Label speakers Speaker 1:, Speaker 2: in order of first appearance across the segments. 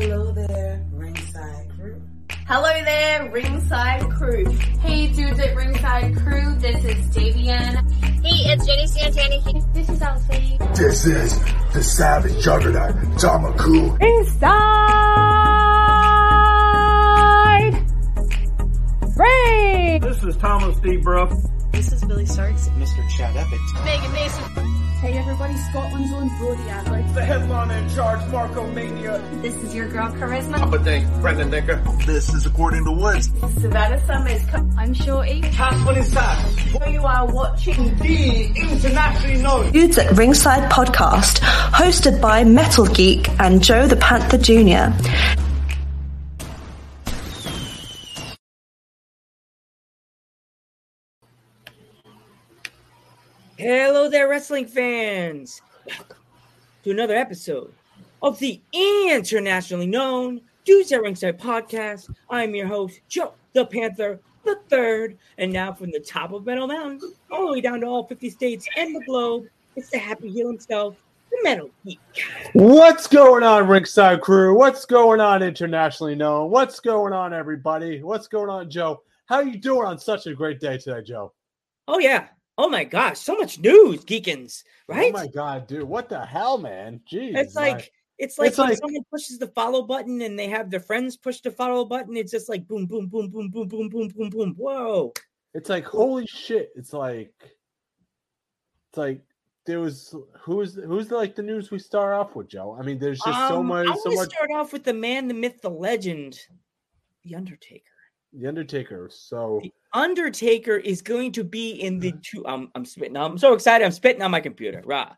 Speaker 1: Hello there, ringside crew.
Speaker 2: Hello there, ringside crew.
Speaker 3: Hey dudes at ringside crew, this is Davian.
Speaker 4: Hey, it's Jenny Santana.
Speaker 3: This is Elsie.
Speaker 5: This is the Savage Juggernaut, Tamaku.
Speaker 6: Inside Ring!
Speaker 7: This is Thomas D. Bruff.
Speaker 8: This is Billy Starks.
Speaker 9: Mr. Chad Epic.
Speaker 4: Megan Mason.
Speaker 10: Hey everybody, Scotland's own Brody Adler.
Speaker 7: The headliner in charge, Marco Mania.
Speaker 3: This is your girl Charisma.
Speaker 9: Papa Dink, Brendan Dinker.
Speaker 5: This is According to Woods.
Speaker 2: Savannah Summers.
Speaker 3: I'm Shorty.
Speaker 7: Casper inside.
Speaker 2: Where you are watching
Speaker 7: The internationally known.
Speaker 11: Dudes at Ringside podcast, hosted by Metal Geek and Joe the Panther Jr.
Speaker 6: Hello there, wrestling fans! Welcome to another episode of the internationally known Dudes at Ringside podcast. I'm your host, Joe the Panther the Third, and now from the top of Metal Mountain all the way down to all 50 states and the globe, it's the happy heel himself, the Metal Geek.
Speaker 12: What's going on, Ringside Crew? What's going on, internationally known? What's going on, everybody? What's going on, Joe? How you doing on such a great day today, Joe?
Speaker 6: Oh yeah. Oh my gosh, so much news, Geekins, right?
Speaker 12: Oh my god, dude, what the hell, man? Jeez,
Speaker 6: It's
Speaker 12: my-
Speaker 6: like it's like
Speaker 12: It's
Speaker 6: when
Speaker 12: like-
Speaker 6: someone pushes the follow button and they have their friends push the follow button. It's just like boom, boom, boom, boom, boom, boom, boom, boom, boom. Whoa!
Speaker 12: it's like holy shit. It's like it's like there was who's who's like the news we start off with, Joe? I mean, there's just so
Speaker 6: Um,
Speaker 12: much,
Speaker 6: I
Speaker 12: so
Speaker 6: want to
Speaker 12: much.
Speaker 6: start off with the man, the myth, the legend, the Undertaker.
Speaker 12: The Undertaker. So
Speaker 6: The Undertaker is going to be in the two. Um, I'm spitting. I'm so excited. I'm spitting on my computer. Rah.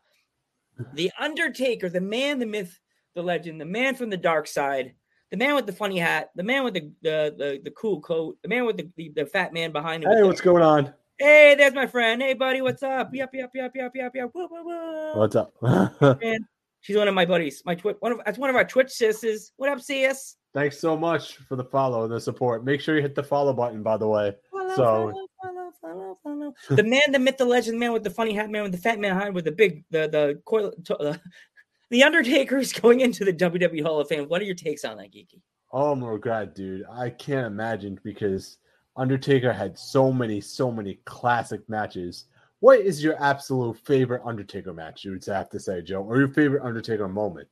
Speaker 6: The Undertaker, the man, the myth, the legend, the man from the dark side, the man with the funny hat, the man with the the the, the cool coat, the man with the, the, the fat man behind him.
Speaker 12: hey,
Speaker 6: the-
Speaker 12: what's going on?
Speaker 6: Hey, there's my friend. Hey, buddy, what's up? Yep, yep, yep, yep, yep, yep. Woo, woo, woo.
Speaker 12: What's up?
Speaker 6: Man, she's one of my buddies. My twitch, one of that's one of our Twitch sisters. What up, CS?
Speaker 12: Thanks so much for the follow and the support. Make sure you hit the follow button, by the way.
Speaker 6: Follow,
Speaker 12: So-
Speaker 6: follow, follow, follow, follow. the man, the myth, the legend, man with the funny hat, man with the fat man behind with the big, the the coil. To, uh, the Undertaker is going into the WWE Hall of Fame. What are your takes on that, Geeky?
Speaker 12: Oh my god, dude. I can't imagine because Undertaker had so many, so many classic matches. What is your absolute favorite Undertaker match? You would have to say, Joe, or your favorite Undertaker moment?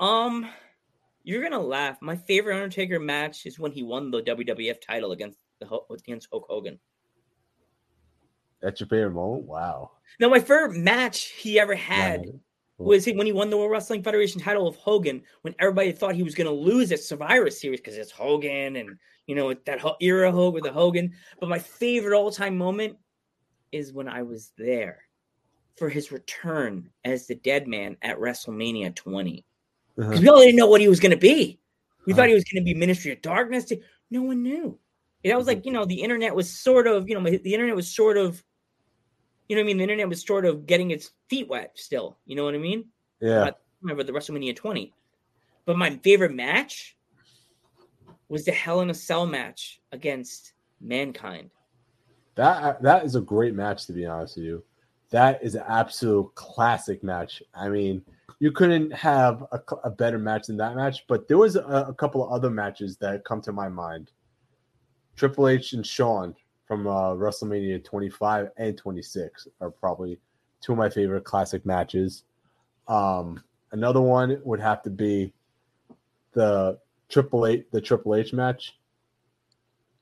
Speaker 6: Um, you're gonna laugh. My favorite Undertaker match is when he won the WWF title against the against Hulk Hogan.
Speaker 12: That's your favorite moment? Wow.
Speaker 6: No, my favorite match he ever had
Speaker 12: Right.
Speaker 6: was he when he won the World Wrestling Federation title of Hogan when everybody thought he was going to lose at Survivor Series because it's Hogan and you know that era Hogan with the Hogan. But my favorite all time moment is when I was there for his return as the Dead Man at WrestleMania 20 because
Speaker 12: Uh-huh.
Speaker 6: we all didn't know what he was going to be. We
Speaker 12: Uh-huh.
Speaker 6: thought he was going to be Ministry of Darkness. No one knew. That was like you know the internet was sort of you know the internet was sort of you know what I mean. The internet was sort of getting its feet wet still. You know what I mean?
Speaker 12: Yeah.
Speaker 6: I remember the WrestleMania 20. But my favorite match was the Hell in a Cell match against Mankind.
Speaker 12: That that is a great match to be honest with you. That is an absolute classic match. I mean, you couldn't have a, a better match than that match, but there was a, a couple of other matches that come to my mind. Triple H and Shawn from uh, WrestleMania 25 and 26 are probably two of my favorite classic matches. Um, another one would have to be the Triple H, the Triple H match,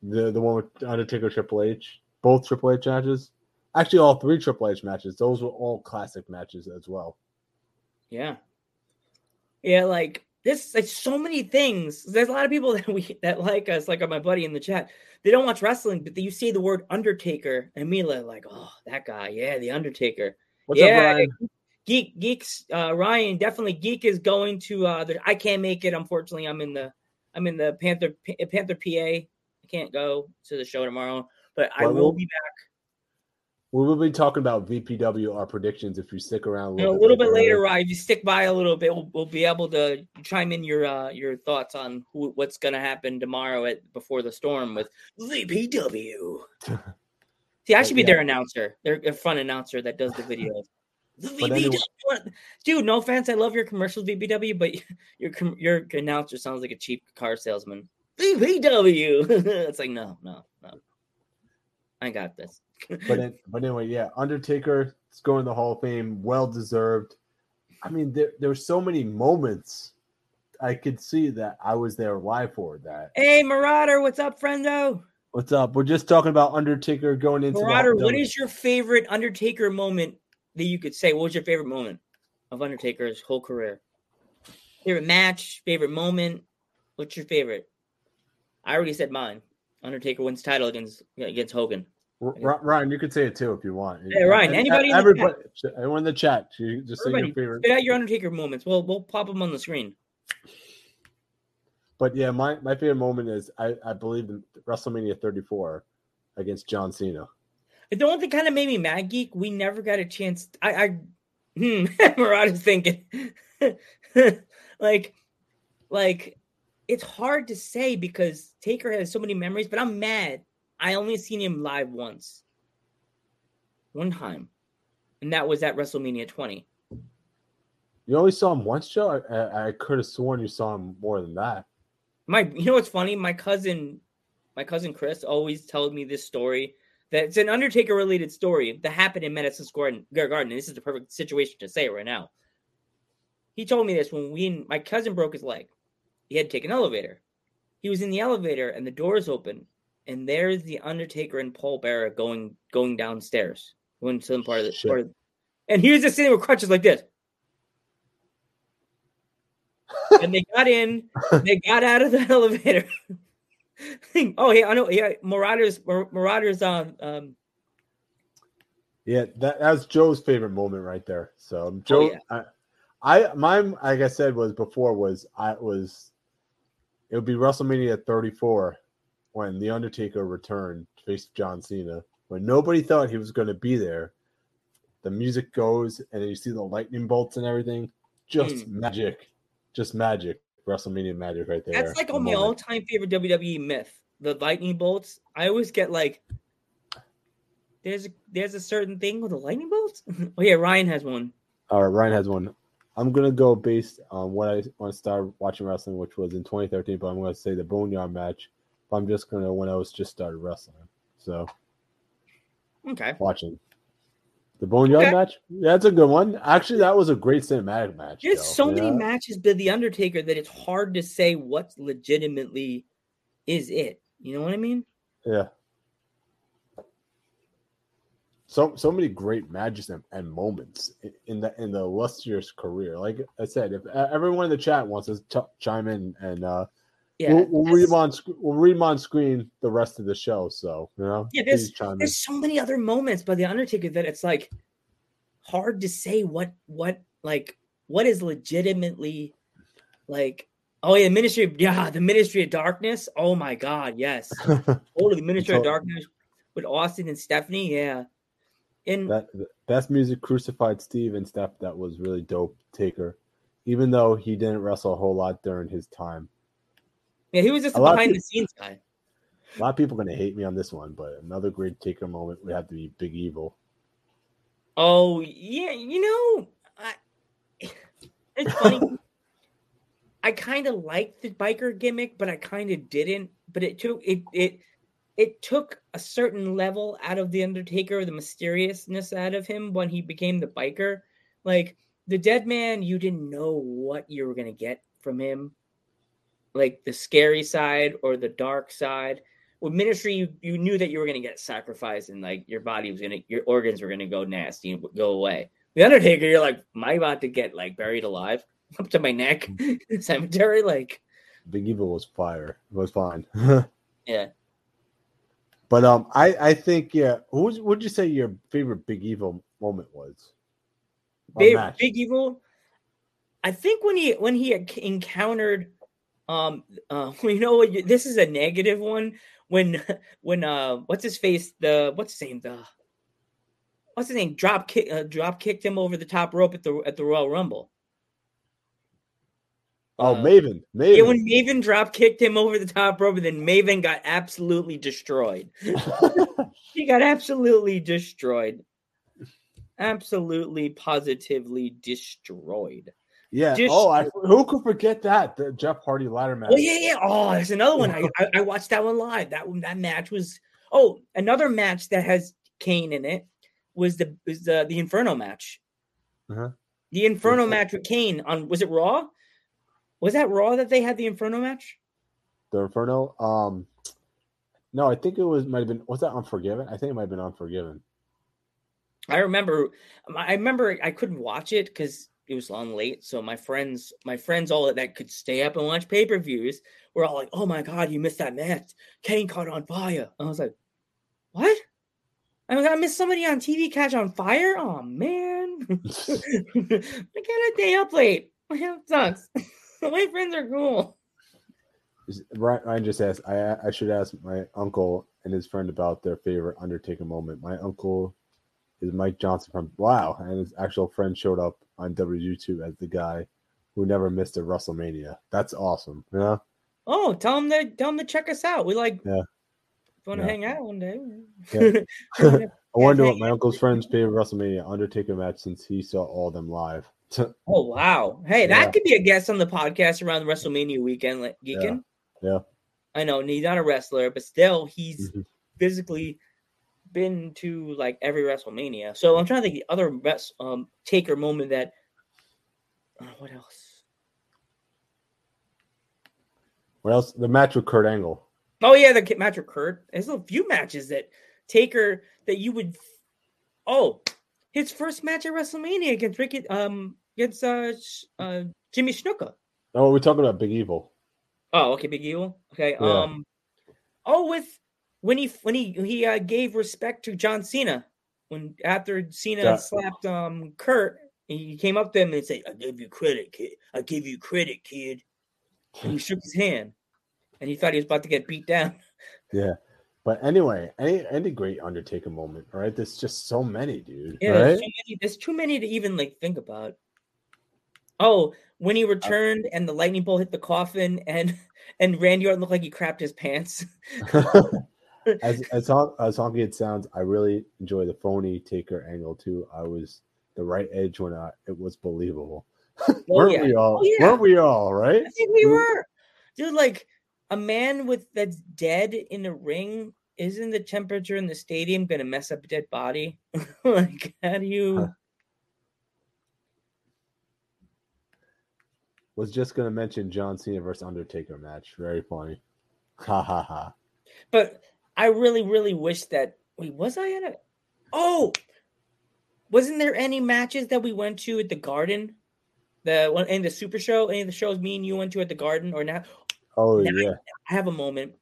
Speaker 12: the the one with Undertaker Triple H, both Triple H matches. Actually, all three Triple H matches. Those were all classic matches as well.
Speaker 6: Yeah. Yeah, like this like so many things. There's a lot of people that we that like us, like my buddy in the chat. They don't watch wrestling, but you see the word Undertaker and immediately like, oh, that guy, yeah, the Undertaker.
Speaker 12: What's
Speaker 6: yeah,
Speaker 12: up, Ryan?
Speaker 6: Geek Geeks uh Ryan definitely Geek is going to uh the, I can't make it unfortunately I'm in the I'm in the Panther P- Panther PA I can't go to the show tomorrow but I will be back
Speaker 12: We will be talking about VPW, our predictions, if you stick around a
Speaker 6: a
Speaker 12: little,
Speaker 6: little bit later Ryan if you stick by a little bit we'll, we'll be able to chime in your uh your thoughts on who what's going to happen tomorrow at before the storm with VPW See I should be
Speaker 12: yeah.
Speaker 6: their announcer they're a fun announcer that does the videos The VBW.
Speaker 12: anyway-
Speaker 6: Dude, no offense. I love your commercials, VBW, but your your announcer sounds like a cheap car salesman. VBW. it's like, no, no. I got this.
Speaker 12: but but anyway, yeah, Undertaker is going to the Hall of Fame, well deserved. I mean, there there were so many moments I could see that I was there live for that.
Speaker 6: Hey, Marauder, what's up, friendo?
Speaker 12: What's up? We're just talking about Undertaker going into
Speaker 6: Marauder, what is your favorite Undertaker moment that you could say? What was your favorite moment of Undertaker's whole career? Favorite match, favorite moment? What's your favorite? I already said mine. Undertaker wins title against against Hogan.
Speaker 12: Ryan, you could say it too if you want.
Speaker 6: Hey, Ryan, anybody in the
Speaker 12: everybody, everyone in the chat, you just say your favorite.
Speaker 6: spit out your Undertaker moments. We'll we'll pop them on the screen.
Speaker 12: But yeah, my, my favorite moment is I, I believe in WrestleMania 34 against John Cena.
Speaker 6: The only thing kind of made me mad, geek. We never got a chance. I, I hmm, Marauder's thinking, like, like it's hard to say because Taker has so many memories. But I'm mad. I only seen him live once, one time, and that was at WrestleMania 20.
Speaker 12: You only saw him once, Joe? I, I, I could have sworn you saw him more than that.
Speaker 6: My, you know what's funny? My cousin, my cousin Chris, always tells me this story. That it's an Undertaker related story that happened in Madison Square Garden. This is the perfect situation to say it right now. He told me this when we, my cousin broke his leg. He had to take an elevator. He was in the elevator and the doors open, and there's the Undertaker and Paul Bearer going going downstairs, going to some part of the.
Speaker 12: Shit.
Speaker 6: Part and he was just sitting with crutches like this. and they got in, they got out of the elevator. oh yeah, I know. Yeah, Marauders, Mar- Marauders on. Um,
Speaker 12: Yeah, that, that was Joe's favorite moment right there. So Joe,
Speaker 6: yeah.
Speaker 12: I, I mine, like I said, was before was I was it would be WrestleMania 34 when the Undertaker returned to face John Cena when nobody thought he was going to be there. The music goes and you see the lightning bolts and everything. Just
Speaker 6: Mm.
Speaker 12: magic, just magic. WrestleMania magic right there.
Speaker 6: that's like on my all-time favorite WWE myth. The lightning bolts. I always get like. There's a, there's a certain thing with the lightning bolts. oh yeah, Ryan has one.
Speaker 12: All right, Ryan has one. I'm gonna go based on what I when I started watching wrestling, which was in 2013. But I'm gonna say the Boneyard match. But I'm just gonna when I was just started wrestling. So
Speaker 6: Okay.
Speaker 12: watching the Boneyard
Speaker 6: Okay.
Speaker 12: match. Yeah, that's a good one. Actually, that was a great cinematic match.
Speaker 6: There's
Speaker 12: Joe.
Speaker 6: so many matches with the Undertaker that it's hard to say what's legitimately is it. You know what I mean?
Speaker 12: Yeah. So so many great matches and, and moments in the in the illustrious career. Like I said, if uh, everyone in the chat wants to ch- chime in and uh
Speaker 6: Yeah.
Speaker 12: we'll, we'll read them on we'll read them on screen the rest of the show. So you know,
Speaker 6: Yeah, there's
Speaker 12: chime in.
Speaker 6: there's so many other moments by the Undertaker that it's like hard to say what what like what is legitimately like oh yeah ministry yeah the ministry of darkness oh my god yes oh the ministry of darkness with austin and stephanie yeah and
Speaker 12: that best music crucified Steve and stuff that was really dope. Taker, even though he didn't wrestle a whole lot during his time.
Speaker 6: yeah he was just
Speaker 12: a
Speaker 6: a behind
Speaker 12: peop-
Speaker 6: the scenes guy
Speaker 12: A lot of people are gonna hate me on this one, but another great Taker moment would have to be Big Evil.
Speaker 6: oh yeah you know I, it's funny i kind of liked the biker gimmick but i kind of didn't but it took it it it took a certain level out of the Undertaker, the mysteriousness out of him when he became the biker. Like the dead man, you didn't know what you were gonna get from him, like the scary side or the dark side. With ministry, you, you knew that you were gonna get sacrificed and like your body was gonna, your organs were gonna go nasty and go away. The Undertaker, you're like, am I about to get like buried alive up to my neck mm. in the cemetery? Like,
Speaker 12: Big Evil was fire. It was fine.
Speaker 6: yeah.
Speaker 12: But um, I I think yeah. Who's would you say your favorite Big Evil moment was?
Speaker 6: Big. Big Evil. I think when he when he encountered, um, uh, you know? This is a negative one. When when uh, what's his face? The what's his name? The what's his name? Drop kick, uh, drop kicked him over the top rope at the at the Royal Rumble.
Speaker 12: Oh,
Speaker 6: Uh,
Speaker 12: Maven. Maven.
Speaker 6: Yeah, when Maven drop kicked him over the top rope, and then Maven got absolutely destroyed. he got absolutely destroyed. absolutely positively destroyed.
Speaker 12: Yeah.
Speaker 6: Just-
Speaker 12: oh, I, who could forget that the Jeff Hardy ladder match?
Speaker 6: Oh yeah, yeah. Oh, there's another one. I, I I watched that one live. That one, that match was. Oh, another match that has Kane in it was the was the the Inferno match.
Speaker 12: Uh-huh.
Speaker 6: The Inferno match with Kane on was it Raw? Was that Raw that they had the Inferno match?
Speaker 12: The Inferno. Um, no, I think it was might have been. Was that Unforgiven? I think it might have been Unforgiven.
Speaker 6: I remember, I remember I couldn't watch it because it was on late. So my friends, my friends, all that could stay up and watch pay per views, were all like, "Oh my god, you missed that match! Kane caught on fire." I was like, "What? I was I missed somebody on TV catch on fire? Oh man, I got a day up late. It sucks. My friends are cool."
Speaker 12: Ryan just asked. I I should ask my uncle and his friend about their favorite Undertaker moment. My uncle is Mike Johnson from Wow, and his actual friend showed up on WYouTube as the guy who never missed a WrestleMania. That's awesome. You know?
Speaker 6: Oh, tell him to tell him to check us out. We like.
Speaker 12: Yeah.
Speaker 6: Want to
Speaker 12: Yeah.
Speaker 6: hang out one day?
Speaker 12: Yeah. I wonder
Speaker 6: Yeah,
Speaker 12: what my uncle's friend's favorite WrestleMania Undertaker match since he saw all of them live.
Speaker 6: Oh wow! Hey, that
Speaker 12: Yeah.
Speaker 6: could be a guest on the podcast around WrestleMania weekend, like Geekin.
Speaker 12: Yeah.
Speaker 6: I know he's not a wrestler, but still, he's
Speaker 12: Mhm.
Speaker 6: physically been to like every WrestleMania. So I'm trying to think the other best um taker moment that. Uh, what else?
Speaker 12: What else? The match with Kurt Angle.
Speaker 6: Oh yeah, the match with Kurt. There's a few matches that Taker that you would. Oh, his first match at WrestleMania against Ricky, um, against uh, uh Jimmy Snuka.
Speaker 12: Oh, we're talking about Big Evil.
Speaker 6: Oh, okay, Big Evil. Okay.
Speaker 12: Yeah.
Speaker 6: Um. Oh, with when he when he he uh, gave respect to John Cena when after Cena slapped um Kurt, he came up to him and said, "I give you credit, kid. I give you credit, kid." And he shook his hand, and he thought he was about to get beat down.
Speaker 12: Yeah. But anyway, any any great Undertaker moment, right? There's just so many, dude.
Speaker 6: Yeah, there's, too many, there's too many to even like think about. Oh, when he
Speaker 12: Uh
Speaker 6: returned and the lightning bolt hit the coffin, and and Randy Orton looked like he crapped his pants.
Speaker 12: as as as honky it sounds, I really enjoy the phony Taker angle too. I was the right edge when I, it was believable. weren't
Speaker 6: yeah.
Speaker 12: we all?
Speaker 6: Oh, yeah.
Speaker 12: Weren't we all? Right?
Speaker 6: I think we were, dude. Like a man with that's dead in a ring. Isn't the temperature in the stadium gonna mess up a dead body? like, how do you?
Speaker 12: Huh. Was just gonna mention John Cena versus Undertaker match. Very funny. Ha ha ha.
Speaker 6: But I really, really wish that. Wait, was I at a? Oh, wasn't there any matches that we went to at the Garden? The one in the Super Show, any of the shows me and you went to at the Garden, or not?
Speaker 12: Oh
Speaker 6: Now I-
Speaker 12: yeah.
Speaker 6: I have a moment.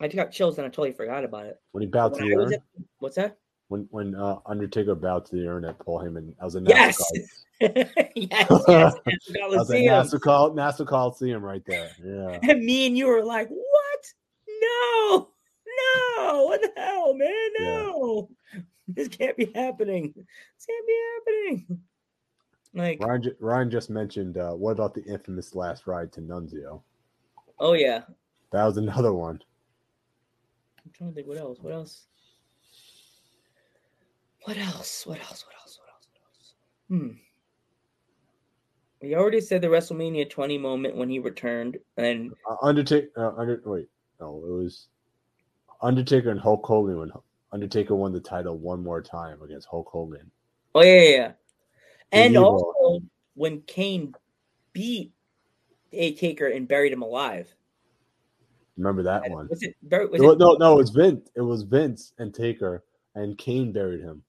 Speaker 6: I just got chills and I totally forgot about it.
Speaker 12: When he bowed to
Speaker 6: When
Speaker 12: the urn.
Speaker 6: at- what's that?
Speaker 12: When when uh, Undertaker bowed to the urn at Paul Heyman. I was a
Speaker 6: Yes.
Speaker 12: Nassau
Speaker 6: yes, yes, yes.
Speaker 12: That was a
Speaker 6: Coliseum.
Speaker 12: Nassau call Nassau Coliseum right there. Yeah.
Speaker 6: And me and you were like, "What? No, no! What the hell, man? No! This can't be happening. This can't be happening." Like,
Speaker 12: Ryan, Ryan just mentioned uh, what about the infamous last ride to Nunzio?
Speaker 6: oh yeah.
Speaker 12: That was another one.
Speaker 6: Trying to think. What else? What else? What else? What else? What else? What else? What else? Hmm. We already said the WrestleMania 20 moment when he returned, and
Speaker 12: Uh, Undertaker. Uh, under wait, no, it was Undertaker and Hulk Hogan when Undertaker won the title one more time against Hulk Hogan.
Speaker 6: oh yeah, yeah, yeah. and
Speaker 12: Evil.
Speaker 6: also when Kane beat A Taker and buried him alive.
Speaker 12: Remember that one?
Speaker 6: Was it? bur- Was
Speaker 12: No,
Speaker 6: it
Speaker 12: no, no, it was Vince. It was Vince and Taker, and Kane buried him.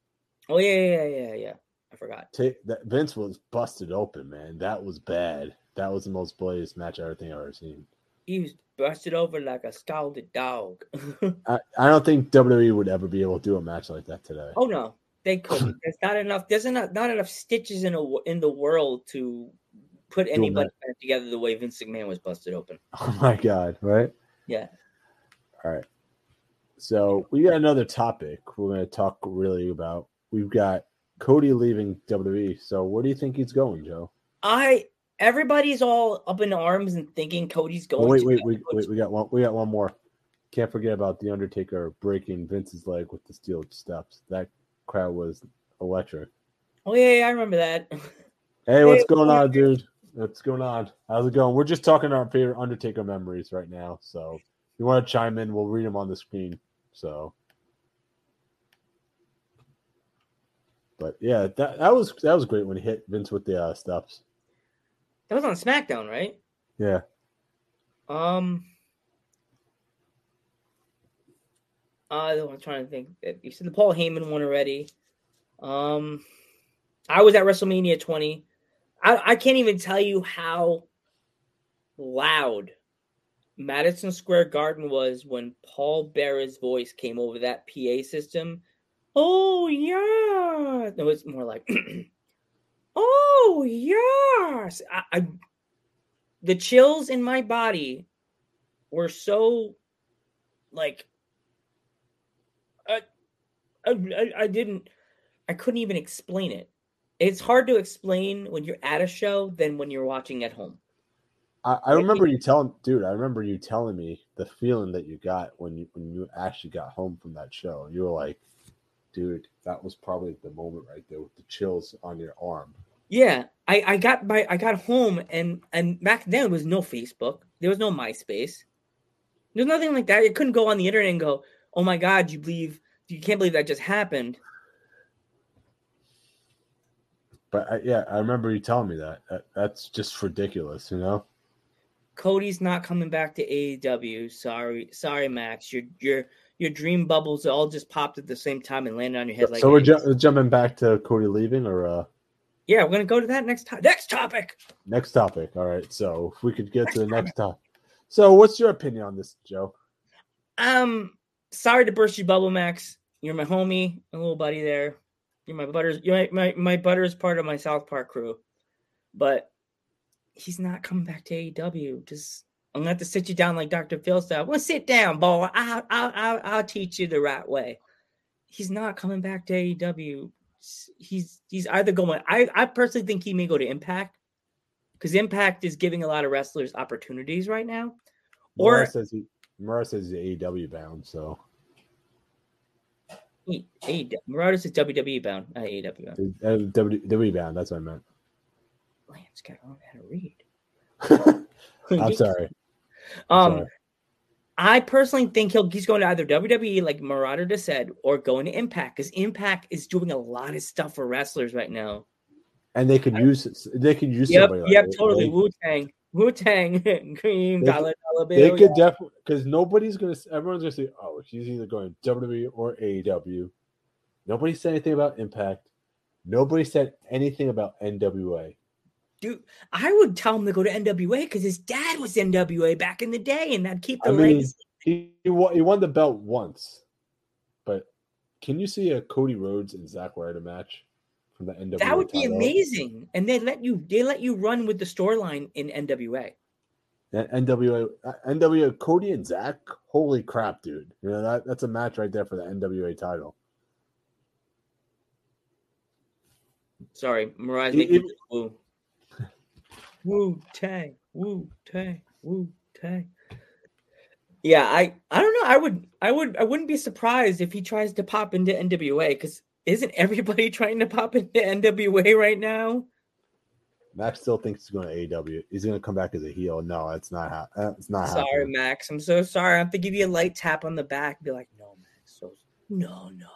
Speaker 6: Oh yeah, yeah, yeah, yeah, yeah. I forgot.
Speaker 12: Ta- that Vince was busted open, man. That was bad. That was the most bloodiest match I ever think I've ever seen.
Speaker 6: He was busted over like a scalded dog.
Speaker 12: I, I don't think WWE would ever be able to do a match like that today.
Speaker 6: oh no, they couldn't. There's not enough. There's not not enough stitches in a in the world to put anybody back together the way Vince McMahon was busted open.
Speaker 12: Oh my god, right?
Speaker 6: Yeah.
Speaker 12: All right. So we got another topic we're going to talk really about. We've got Cody leaving WWE. So where do you think he's going, Joe?
Speaker 6: I everybody's all up in arms and thinking Cody's going.
Speaker 12: Oh, wait,
Speaker 6: to
Speaker 12: wait, wait, wait. We got one. We got one more. Can't forget about the Undertaker breaking Vince's leg with the steel steps. That crowd was electric.
Speaker 6: Oh yeah, yeah I remember that.
Speaker 12: Hey, what's going on, dude? What's going on? How's it going? We're just talking our favorite Undertaker memories right now. So, if you want to chime in, we'll read them on the screen. So, but yeah, that that was that was great when he hit Vince with the uh, stuffs.
Speaker 6: That was on SmackDown, right?
Speaker 12: Yeah.
Speaker 6: Um. Uh, I'm trying to think. You said the Paul Heyman one already. Um, I was at WrestleMania 20. I, I can't even tell you how loud Madison Square Garden was when Paul Bearer's voice came over that PA system. Oh yeah, it was more like, oh yes. I, I the chills in my body were so like I, I, I didn't I couldn't even explain it. It's hard to explain when you're at a show than when you're watching at home.
Speaker 12: I, I remember you telling, dude. I remember you telling me the feeling that you got when you when you actually got home from that show. You were like, dude, that was probably the moment right there with the chills on your arm.
Speaker 6: Yeah, I, I got my I got home and and back then there was no Facebook, there was no MySpace, there's nothing like that. You couldn't go on the internet and go, "Oh my God, you believe you can't believe that just happened."
Speaker 12: But I, yeah, I remember you telling me that. that. That's just ridiculous, you know.
Speaker 6: Cody's not coming back to AEW. Sorry, sorry, Max. Your your your dream bubbles all just popped at the same time and landed on your head. Like
Speaker 12: so we're ju- jumping back to Cody leaving, or uh
Speaker 6: yeah, we're gonna go to that next time. Next topic.
Speaker 12: Next topic. All right. So if we could get next to the next topic. So what's your opinion on this, Joe?
Speaker 6: Um, sorry to burst your bubble, Max. You're my homie, a little buddy there. My butters. My, my, my butters part of my South Park crew, but he's not coming back to AEW. Just I'm gonna have to sit you down like Dr. Phil said. Well, sit down, boy. I'll, I'll, I'll, I'll teach you the right way. He's not coming back to AEW. He's he's either going. I I personally think he may go to Impact because Impact is giving a lot of wrestlers opportunities right now.
Speaker 12: Or says he Murray says he's AEW bound, so
Speaker 6: he, he, Marauders is WWE bound, not AEW bound.
Speaker 12: Uh, WWE bound, that's what I meant.
Speaker 6: Lance got learn how to
Speaker 12: read. I'm sorry.
Speaker 6: I'm um, sorry. I personally think he'll he's going to either WWE, like Marauder just said, or going to Impact because Impact is doing a lot of stuff for wrestlers right now.
Speaker 12: And they could use they could use
Speaker 6: yep,
Speaker 12: somebody.
Speaker 6: Yep,
Speaker 12: like
Speaker 6: totally. Wu Tang, Wu Tang, Cream,
Speaker 12: they
Speaker 6: Dollar
Speaker 12: Dollar Bill. They could yeah. definitely because nobody's gonna. Everyone's gonna say, "Oh, he's either going WWE or AEW." Nobody said anything about Impact. Nobody said anything about NWA.
Speaker 6: Dude, I would tell him to go to NWA because his dad was NWA back in the day, and that'd keep the I mean, legacy.
Speaker 12: He, he won, he won the belt once, but can you see a Cody Rhodes and Zack Ryder match from the NWA?
Speaker 6: That would be amazing, and they let you they let you run with the storyline in NWA.
Speaker 12: That NWA uh, NWA Cody and Zach. holy crap, dude! You know that that's a match right there for the NWA title.
Speaker 6: Sorry, Mariah's making woo. Woo Tang, Woo Tang, Woo Tang. Yeah, I I don't know. I would I would I wouldn't be surprised if he tries to pop into NWA because isn't everybody trying to pop into NWA right now?
Speaker 12: Max still thinks he's going to AW. He's going to come back as a heel. No, it's not. Ha- it's not.
Speaker 6: Sorry,
Speaker 12: happening.
Speaker 6: Max. I'm so sorry. I have to give you a light tap on the back. Be like, no, Max. So no, no,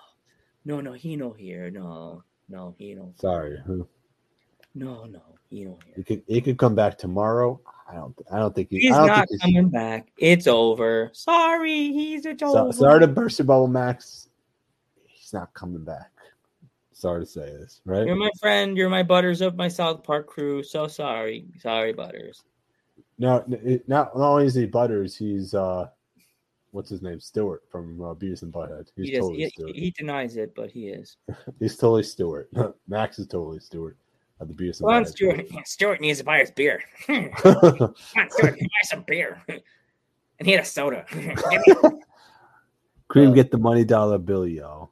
Speaker 6: no, no. He no here. No, no. He no.
Speaker 12: Sorry.
Speaker 6: No, no. He no here.
Speaker 12: He could. He could come back tomorrow. I don't. I don't think he,
Speaker 6: he's
Speaker 12: don't
Speaker 6: not
Speaker 12: think
Speaker 6: coming he's, back. It's over. Sorry, he's it's so, over.
Speaker 12: Sorry to burst your bubble, Max. He's not coming back. Sorry to say this, right?
Speaker 6: You're my friend. You're my butters of my South Park crew. So sorry, sorry, butters.
Speaker 12: No, it, not, not only is he butters, he's uh, what's his name, Stewart from uh, Beavis and Butthead. He's
Speaker 6: he, does,
Speaker 12: totally
Speaker 6: he, he denies it, but he is.
Speaker 12: he's totally Stewart. Max is totally Stewart at the Beavis and
Speaker 6: on,
Speaker 12: Butthead.
Speaker 6: Stewart. Stewart needs to buy his beer. Come on, Stewart, buy some beer. And he had a soda.
Speaker 12: Cream, get the money dollar bill, y'all.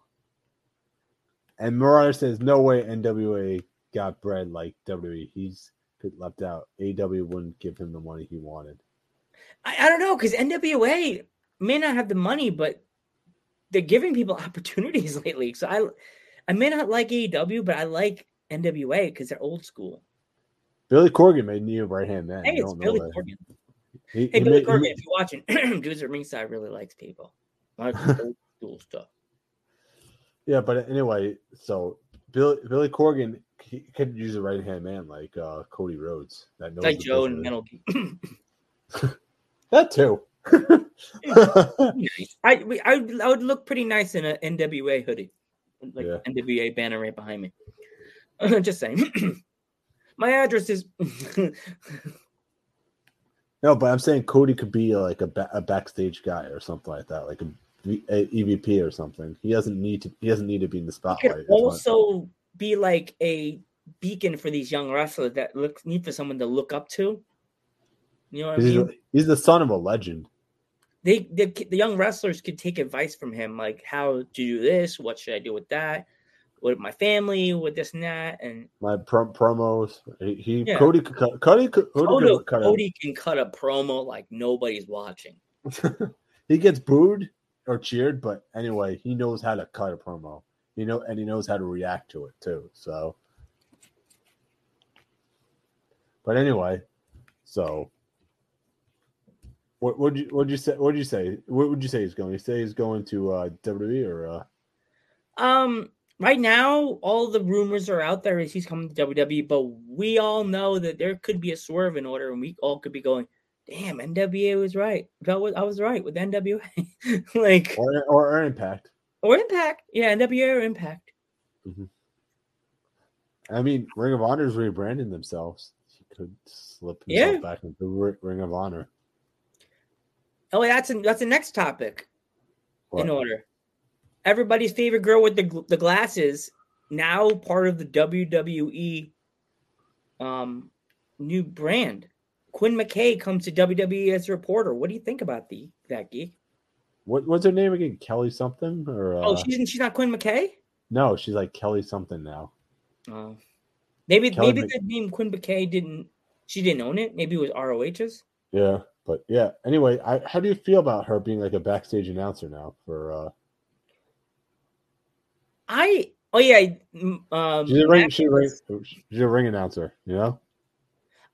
Speaker 12: And Marauder says, no way NWA got bread like WWE. He's left out. AW wouldn't give him the money he wanted.
Speaker 6: I, I don't know because NWA may not have the money, but they're giving people opportunities lately. So I, I may not like AEW, but I like NWA because they're old school.
Speaker 12: Billy Corgan made new right hand man.
Speaker 6: Hey, it's Billy. Corgan.
Speaker 12: He-
Speaker 6: Hey,
Speaker 12: he
Speaker 6: Billy
Speaker 12: made-
Speaker 6: Corgan,
Speaker 12: made-
Speaker 6: if you're watching, Dudes at Ringside really likes people. Like old school stuff.
Speaker 12: Yeah, but anyway, so Billy Billy Corgan he could use a right hand man like uh, Cody Rhodes. That knows
Speaker 6: Like Joe and. Metal.
Speaker 12: That too.
Speaker 6: I, we- I would I would look pretty nice in a NWA hoodie, like
Speaker 12: Yeah.
Speaker 6: NWA banner right behind me. Just saying. My address is.
Speaker 12: no, but I'm saying Cody could be like a, ba- a backstage guy or something like that, like a EVP or something. He doesn't need to. He doesn't need to be in the spotlight. is what-
Speaker 6: also be like a beacon for these young wrestlers that look need for someone to look up to. You know what I
Speaker 12: he's,
Speaker 6: mean?
Speaker 12: he's the son of a legend.
Speaker 6: They the, the young wrestlers could take advice from him, like how to do this, what should I do with that, with my family, with this and that, and
Speaker 12: My pro- promos. He, he
Speaker 6: Yeah.
Speaker 12: Cody could cut. Cody could. Cody,
Speaker 6: Cody,
Speaker 12: could cut
Speaker 6: Cody can cut a promo like nobody's watching.
Speaker 12: he gets booed or cheered, but anyway, he knows how to cut a promo. You know, and he knows how to react to it too. So, but anyway, so what would you you say? What would you say? What would you say he's going? You say he's going to uh, WWE or uh,
Speaker 6: Um, right now, all the rumors are out there is he's coming to WWE, but we all know that there could be a swerve in order, and we all could be going, "Damn, NWA was right. I was right with NWA." like
Speaker 12: or or, or Impact?
Speaker 6: or Impact, yeah, NWA or Impact.
Speaker 12: I mean, Ring of Honor is rebranding themselves. He could slip himself
Speaker 6: Yeah.
Speaker 12: back into Ri- Ring of Honor.
Speaker 6: Oh, that's a, that's the next topic in order. Everybody's favorite girl with the the glasses now part of the WWE um new brand. Quinn McKay comes to WWE as a reporter. What do you think about the that geek?
Speaker 12: What what's her name again? Kelly something or uh,
Speaker 6: oh, she's she's not Quinn McKay.
Speaker 12: no? She's like Kelly something now.
Speaker 6: Oh, maybe
Speaker 12: Kelly
Speaker 6: maybe
Speaker 12: Mc-
Speaker 6: the name Quinn McKay didn't she didn't own it. Maybe it was ROH's.
Speaker 12: Yeah, but yeah. Anyway, I, how do you feel about her being like a backstage announcer now for? uh
Speaker 6: I oh yeah, um,
Speaker 12: She's a ring. She's a ring. She's a ring announcer. You know.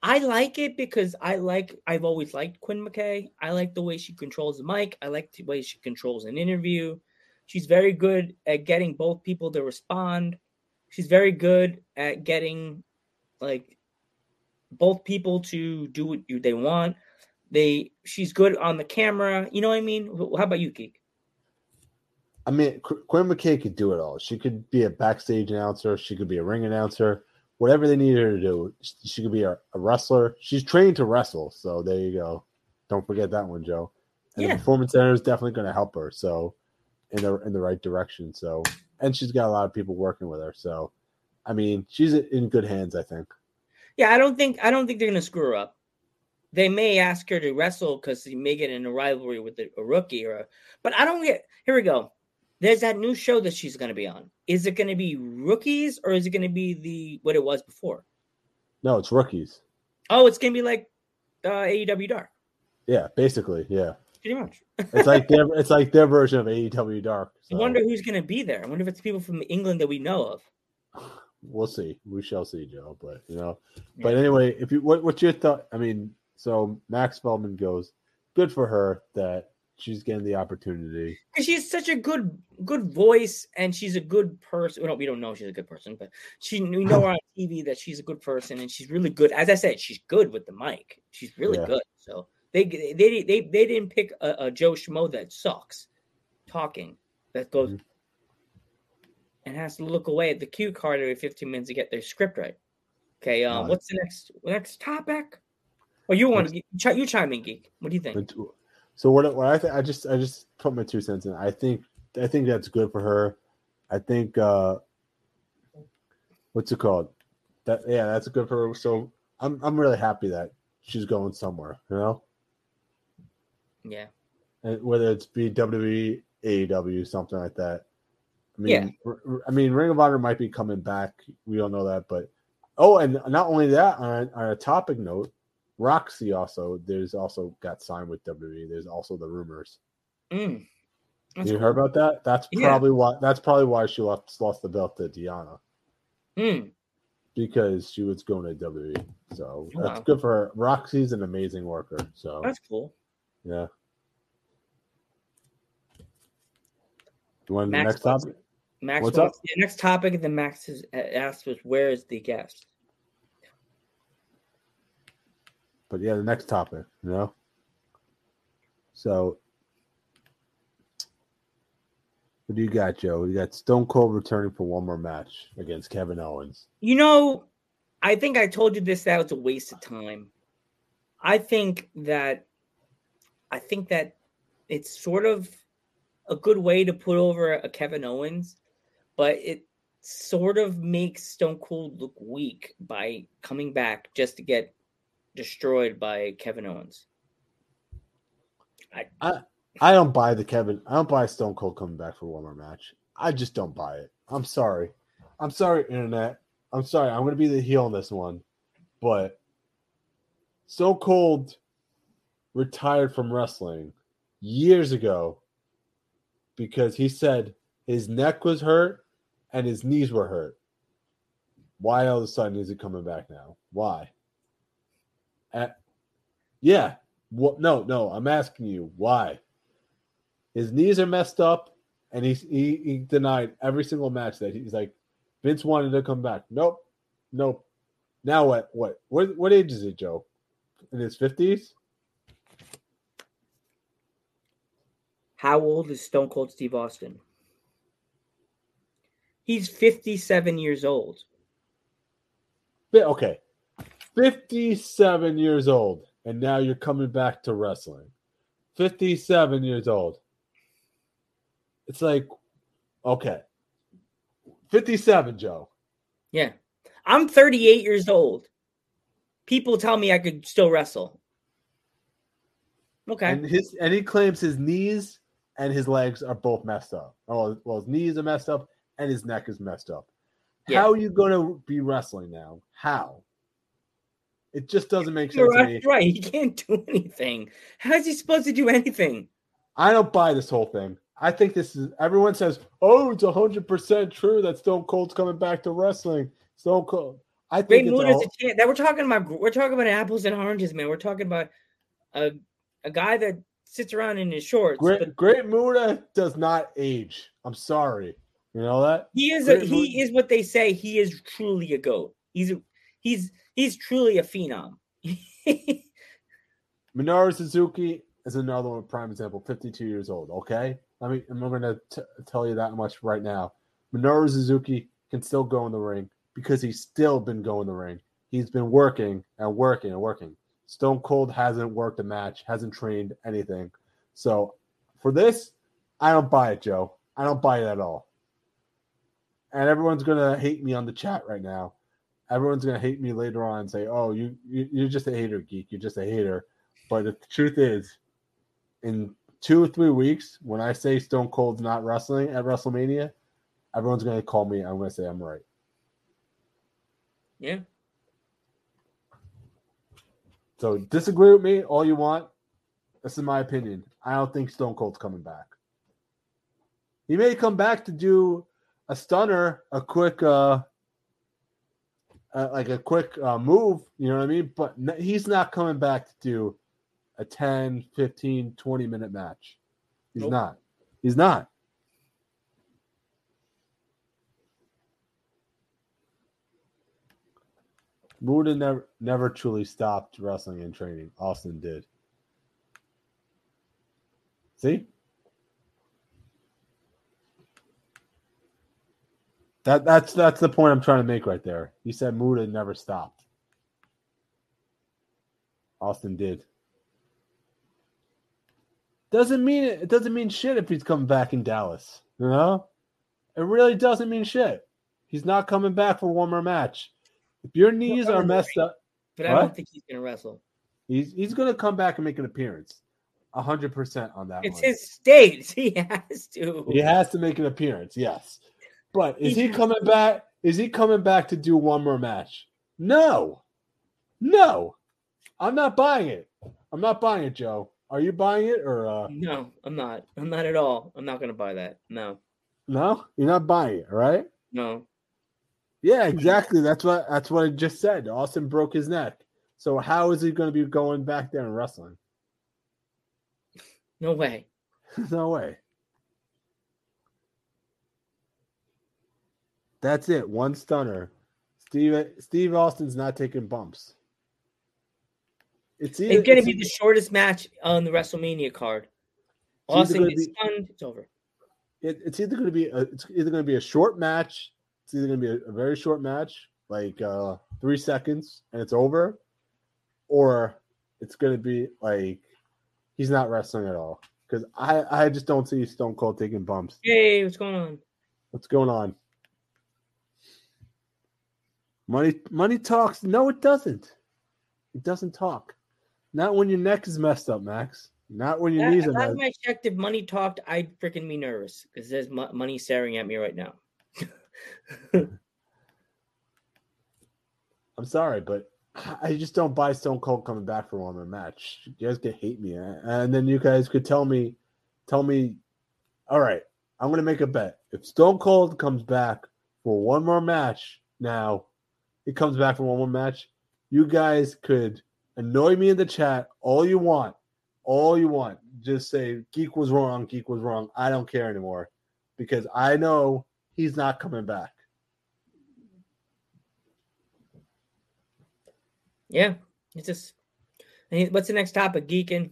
Speaker 6: I like it because I like I've always liked Quinn McKay. I like the way she controls the mic. I like the way she controls an interview. She's very good at getting both people to respond. She's very good at getting like both people to do what you, they want. They she's good on the camera. You know what I mean? How about you, Geek?
Speaker 12: I mean, Qu- Quinn McKay could do it all. She could be a backstage announcer. She could be a ring announcer. Whatever they need her to do, she- she could be a, a wrestler. She's trained to wrestle, so there you go. Don't forget that one, Joe. And
Speaker 6: Yeah.
Speaker 12: the performance center is definitely going to help her. So, in the in the right direction. So, and she's got a lot of people working with her. So, I mean, she's in good hands. I think.
Speaker 6: Yeah, I don't think I don't think they're gonna screw her up. They may ask her to wrestle because she may get in a rivalry with a, a rookie or a, but I don't get here we go. There's that new show that she's gonna be on. Is it gonna be rookies or is it gonna be the what it was before?
Speaker 12: No, it's rookies.
Speaker 6: Oh, it's gonna be like uh AEW Dark,
Speaker 12: Yeah, basically, yeah.
Speaker 6: pretty much.
Speaker 12: It's like their it's like their version of AEW Dark.
Speaker 6: I wonder who's gonna be there. I wonder if it's people from England that we know of.
Speaker 12: we'll see. We shall see, Joe. But you know, but anyway, if you what what's your thought? I mean, so Max Feldman goes, good for her that she's getting the opportunity.
Speaker 6: And she's such a good good voice and she's a good person. Well, we don't know she's a good person, but she we know on TV that she's a good person and she's really good. As I said, she's good with the mic. She's really
Speaker 12: Yeah.
Speaker 6: good. So they they they they, they didn't pick a, a Joe Schmo that sucks talking that goes
Speaker 12: Mhm.
Speaker 6: and has to look away at the cue card every 15 minutes to get their script right. Okay, um,
Speaker 12: Nice.
Speaker 6: what's the next next topic? Oh, you want to you chime in, geek? What do you think?
Speaker 12: So what what I think I just I just put my two cents in. I think I think that's good for her. I think uh what's it called? That yeah, that's good for her. So I'm I'm really happy that she's going somewhere, you know?
Speaker 6: Yeah.
Speaker 12: and whether it's be WWE, AEW, something like that. I mean,
Speaker 6: Yeah.
Speaker 12: I mean, Ring of Honor might be coming back. We don't know that, but oh, and not only that, on, on a topic note, Roxy also there's also got signed with WWE. There's also the rumors.
Speaker 6: Mm.
Speaker 12: You
Speaker 6: cool.
Speaker 12: heard about that? That's
Speaker 6: Yeah.
Speaker 12: probably why. That's probably why she lost lost the belt to Deonna.
Speaker 6: Mm.
Speaker 12: because she was going to WWE. So
Speaker 6: Oh,
Speaker 12: that's good for her. Roxy's an amazing worker. So
Speaker 6: That's cool.
Speaker 12: yeah. You want the next topic?
Speaker 6: Max
Speaker 12: What's up?
Speaker 6: The next topic that Max has asked was where is the guest?
Speaker 12: But yeah, the next topic, you know. So, what do you got, Joe? You got Stone Cold returning for one more match against Kevin Owens.
Speaker 6: You know, I think I told you this. That was a waste of time. I think that, I think that it's sort of a good way to put over a Kevin Owens, but it sort of makes Stone Cold look weak by coming back just to get destroyed by Kevin Owens.
Speaker 12: I I don't buy the Kevin. I don't buy Stone Cold coming back for one more match. I just don't buy it. I'm sorry. I'm sorry, internet. I'm sorry. I'm to be the heel on this one, but Stone Cold retired from wrestling years ago because he said his neck was hurt and his knees were hurt. Why all of a sudden is he coming back now? Why? Uh, yeah. What? No, no. I'm asking you why. His knees are messed up, and he's he, he denied every single match that he's like Vince wanted to come back. Nope, nope. Now what? What? What? What age is he, Joe? In his fifties?
Speaker 6: How old is Stone Cold Steve Austin? He's 57 years old.
Speaker 12: Okay, fifty-seven years old, and now you're coming back to wrestling. Fifty-seven years old. It's like, okay, fifty-seven, Joe.
Speaker 6: Yeah. I'm 38 years old. People tell me I could still wrestle. Okay.
Speaker 12: And his and he claims his knees and his legs are both messed up. Oh, well, his knees are messed up and his neck is messed up.
Speaker 6: Yeah.
Speaker 12: How are you going to be wrestling now? How? It just doesn't make sense
Speaker 6: You're
Speaker 12: to me.
Speaker 6: right, right. He can't do anything. How is he supposed to do anything?
Speaker 12: I don't buy this whole thing. I think this is everyone says, "Oh, it's hundred percent true that Stone Cold's coming back to wrestling." Stone Cold. I think it's
Speaker 6: Moon
Speaker 12: all,
Speaker 6: a chance. That we're talking about. We're talking about apples and oranges, man. We're talking about a a guy that sits around in his shorts.
Speaker 12: Great,
Speaker 6: but
Speaker 12: Great Muta does not age. I'm sorry. You know that
Speaker 6: he is a, he is what they say. He is truly a goat. He's a, he's he's truly a phenom.
Speaker 12: Minoru Suzuki is another one, prime example, 52 years old. Okay. I mean, I'm not going to tell you that much right now. Minoru Suzuki can still go in the ring because he's still been going the ring. He's been working and working and working. Stone Cold hasn't worked a match, hasn't trained anything. So for this, I don't buy it, Joe. I don't buy it at all. And everyone's going to hate me on the chat right now. Everyone's going to hate me later on and say, oh, you, you, you're just a hater, geek. You're just a hater. But the truth is, in two or three weeks, when I say Stone Cold's not wrestling at WrestleMania, everyone's going to call me. I'm going to say I'm right.
Speaker 6: Yeah.
Speaker 12: So disagree with me all you want. This is my opinion. I don't think Stone Cold's coming back. He may come back to do a stunner, a quick, uh, uh like a quick uh, move. You know what I mean? But he's not coming back to do a 10, 15, 20 minute match. He's
Speaker 6: Nope.
Speaker 12: not. He's not. Muta never never truly stopped wrestling and training. Austin did. See? That that's that's the point I'm trying to make right there. He said Muta never stopped. Austin did. Doesn't mean it, it doesn't mean shit if he's coming back in Dallas. You know? It really doesn't mean shit. He's not coming back for one more match. If your knees are messed up,
Speaker 6: But I
Speaker 12: What?
Speaker 6: don't think he's gonna wrestle.
Speaker 12: he's he's gonna come back and make an appearance. hundred percent on that
Speaker 6: It's
Speaker 12: one.
Speaker 6: his state. He has to.
Speaker 12: He has to make an appearance, yes. But is he coming back? Is he coming back to do one more match? No. No. I'm not buying it. I'm not buying it, Joe. Are you buying it or uh
Speaker 6: No, I'm not. I'm not at all. I'm not gonna buy that. No,
Speaker 12: no? You're not buying it, right?
Speaker 6: no.
Speaker 12: Yeah, exactly. That's what that's what I just said. Austin broke his neck. So how is he going to be going back there and wrestling?
Speaker 6: No way.
Speaker 12: no way. That's it. One stunner. Steve Steve Austin's not taking bumps.
Speaker 6: It's, either, it's going to be the shortest match on the WrestleMania card. Austin gets be, stunned. It's over.
Speaker 12: It, it's either going to be a, it's either going to be a short match. It's either going to be a, a, very short match, like uh, three seconds, and it's over, or it's going to be like he's not wrestling at all. Because I I just don't see Stone Cold taking bumps.
Speaker 6: Hey, what's going on?
Speaker 12: What's going on? Money money talks. No, it doesn't. It doesn't talk. Not when your neck is messed up, Max. Not when your
Speaker 6: that,
Speaker 12: knees are.
Speaker 6: Time I checked, if money talked, I'd freaking be nervous because there's money staring at me right now.
Speaker 12: I'm sorry, but I just don't buy Stone Cold coming back for one more match. You guys could hate me, and then you guys could tell me, tell me, all right, I'm gonna make a bet. If Stone Cold comes back for one more match now, he comes back for one more match. You guys could annoy me in the chat all you want, all you want. Just say Geek was wrong, Geek was wrong. I don't care anymore because I know he's not coming back.
Speaker 6: Yeah, it's just. What's the next topic, geeking?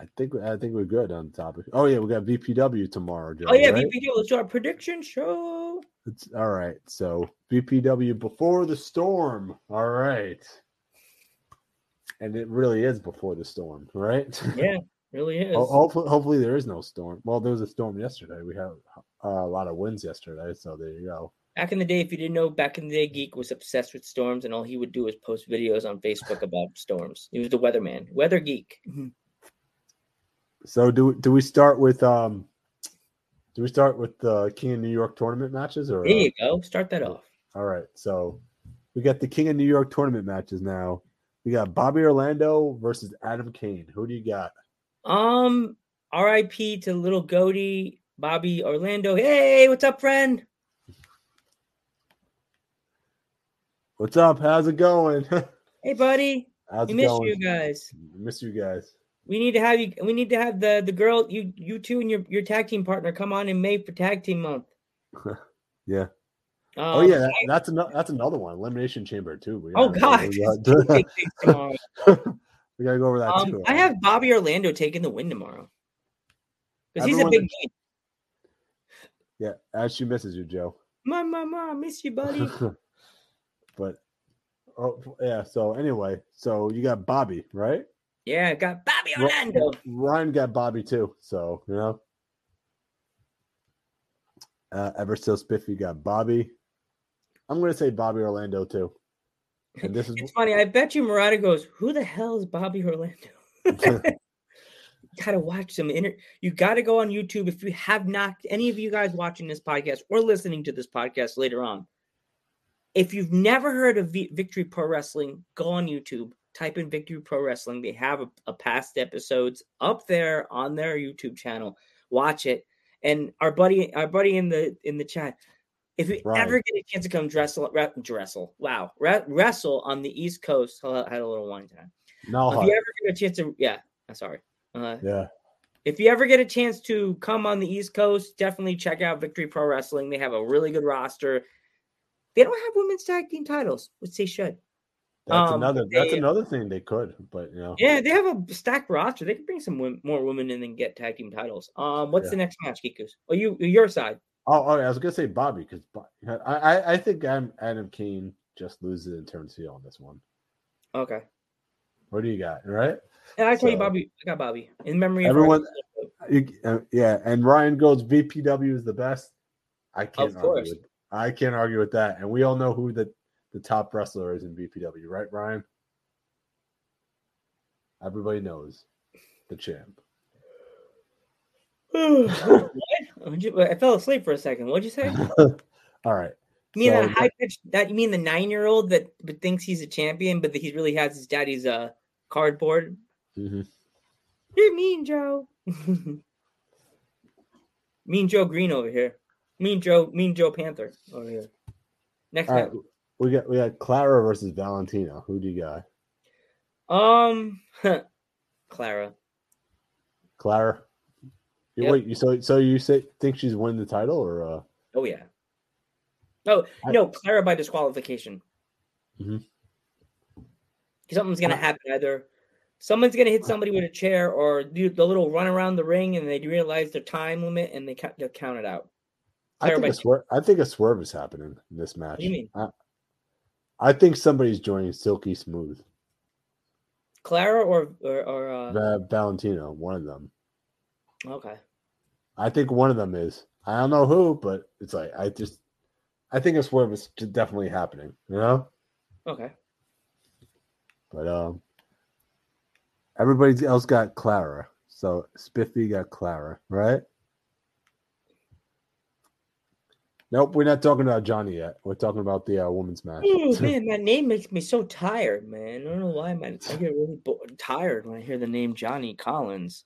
Speaker 12: I think I think we're good on the topic. Oh yeah, we got VPW tomorrow. Joe,
Speaker 6: oh yeah, right? VPW. Let's do our prediction show.
Speaker 12: It's all right. So VPW before the storm. All right. And it really is before the storm, right?
Speaker 6: Yeah, really is.
Speaker 12: hopefully, hopefully there is no storm. Well, there was a storm yesterday. We had uh, a lot of winds yesterday, so there you go.
Speaker 6: Back in the day, if you didn't know, back in the day, Geek was obsessed with storms, and all he would do was post videos on Facebook about storms. He was the weatherman, weather geek.
Speaker 12: So do do we start with um do we start with the King of New York tournament matches or
Speaker 6: There you uh, go. Start that off.
Speaker 12: All right. So we got the King of New York tournament matches now. We got Bobby Orlando versus Adam Kane. Who do you got?
Speaker 6: Um RIP to little goatee Bobby Orlando. Hey, what's up, friend?
Speaker 12: What's up? How's it going?
Speaker 6: hey, buddy. How's we miss going? you guys.
Speaker 12: miss you guys.
Speaker 6: We need to have you. We need to have the the girl you you two and your your tag team partner come on in May for tag team month.
Speaker 12: yeah. Um, oh yeah, that, that's another that's another one. Elimination Chamber too.
Speaker 6: We oh god, we,
Speaker 12: gotta go over that um, too.
Speaker 6: I have Bobby Orlando taking the win tomorrow because he's a big.
Speaker 12: Yeah, as she misses you, Joe.
Speaker 6: Mom, mom, mom, miss you, buddy.
Speaker 12: but oh yeah. So anyway, so you got Bobby, right?
Speaker 6: Yeah, got Bobby Orlando.
Speaker 12: Ryan got Bobby too. So, you know. Uh, ever so spiffy got Bobby. I'm going to say Bobby Orlando too.
Speaker 6: And this is it's funny. I bet you Murata goes, "Who the hell is Bobby Orlando?" gotta watch some inter. You gotta go on YouTube if you have not. Any of you guys watching this podcast or listening to this podcast later on, if you've never heard of v- Victory Pro Wrestling, go on YouTube type in Victory Pro Wrestling. They have a, a past episodes up there on their YouTube channel. Watch it. And our buddy, our buddy in the in the chat, if you right. ever get a chance to come wrestle, wrestle, wow, wrestle on the East Coast, I had a little wine time. No, if you ever get a chance to, yeah, sorry,
Speaker 12: uh, yeah.
Speaker 6: If you ever get a chance to come on the East Coast, definitely check out Victory Pro Wrestling. They have a really good roster. They don't have women's tag team titles, which they should.
Speaker 12: That's um, another. They, that's another thing they could, but you know.
Speaker 6: Yeah, they have a stacked roster. They could bring some women, more women in and get tag team titles. Um, what's yeah. the next match, Kikus? Oh, you your side.
Speaker 12: Oh, oh I was gonna say Bobby because I, I I think I'm Adam Kane just loses and turns heel on this one.
Speaker 6: Okay.
Speaker 12: What do you got? Right.
Speaker 6: And I tell so, you, Bobby. I got Bobby in memory.
Speaker 12: Everyone. You, uh, yeah, and Ryan goes VPW is the best. I can't argue. With, I can't argue with that, and we all know who the the top wrestler is in VPW, right, Brian? Everybody knows the champ. what?
Speaker 6: I fell asleep for a second. What'd you say?
Speaker 12: All right.
Speaker 6: You mean so, that high pitch? That you mean the nine year old that but thinks he's a champion, but he really has his daddy's uh cardboard. Mm-hmm. You're mean Joe. mean Joe Green over here. Mean Joe. Mean Joe Panther over here. Next
Speaker 12: All right. We got we got Clara versus Valentina. Who do you got?
Speaker 6: Um, Clara.
Speaker 12: Clara. You
Speaker 6: Yep.
Speaker 12: Wait, you so so you say think she's winning the title or uh
Speaker 6: Oh yeah. Oh
Speaker 12: I-
Speaker 6: no, Clara by disqualification.
Speaker 12: Mhm.
Speaker 6: Something's gonna happen. Either someone's gonna hit somebody with a chair, or do the little run around the ring, and they realize their time limit, and they count, they'll count it out.
Speaker 12: I think a swerve I think a swerve is happening in this match.
Speaker 6: What do you mean?
Speaker 12: I, I think somebody's joining Silky Smooth.
Speaker 6: Clara or or, or uh,
Speaker 12: Va- Valentina, one of them.
Speaker 6: okay.
Speaker 12: I think one of them is. I don't know who, but it's like I just I think it's where it's definitely happening, you know?
Speaker 6: Okay.
Speaker 12: But um everybody else got Clara. So Spiffy got Clara, right? Nope, we're not talking about Johnny yet. We're talking about the uh, women's match.
Speaker 6: Oh man, that name makes me so tired, man. I don't know why, man. I get really bo- tired when I hear the name Johnny Collins.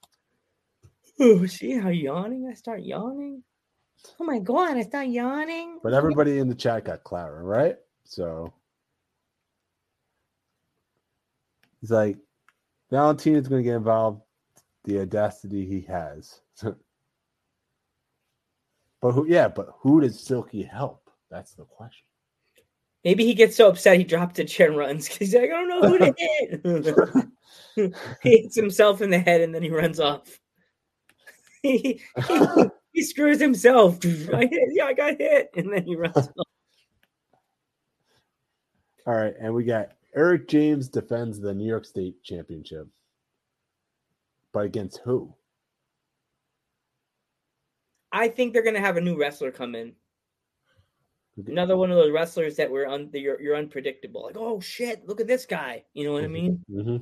Speaker 6: Oh, see how yawning? I start yawning. Oh my god, I start yawning.
Speaker 12: But everybody in the chat got Clara, right? So he's like, Valentina's going to get involved. The audacity he has. but who? Yeah, but who does Silky help? That's the question.
Speaker 6: Maybe he gets so upset he drops the chair and runs because he's like, I don't know who to hit. he hits himself in the head and then he runs off. he, he, he screws himself. I hit, yeah, I got hit, and then he runs off.
Speaker 12: All right, and we got Eric James defends the New York State Championship, but against who?
Speaker 6: I think they're gonna have a new wrestler come in. Another one of those wrestlers that were un, you're, you're unpredictable. Like, oh shit, look at this guy. You know what I mean?
Speaker 12: hmm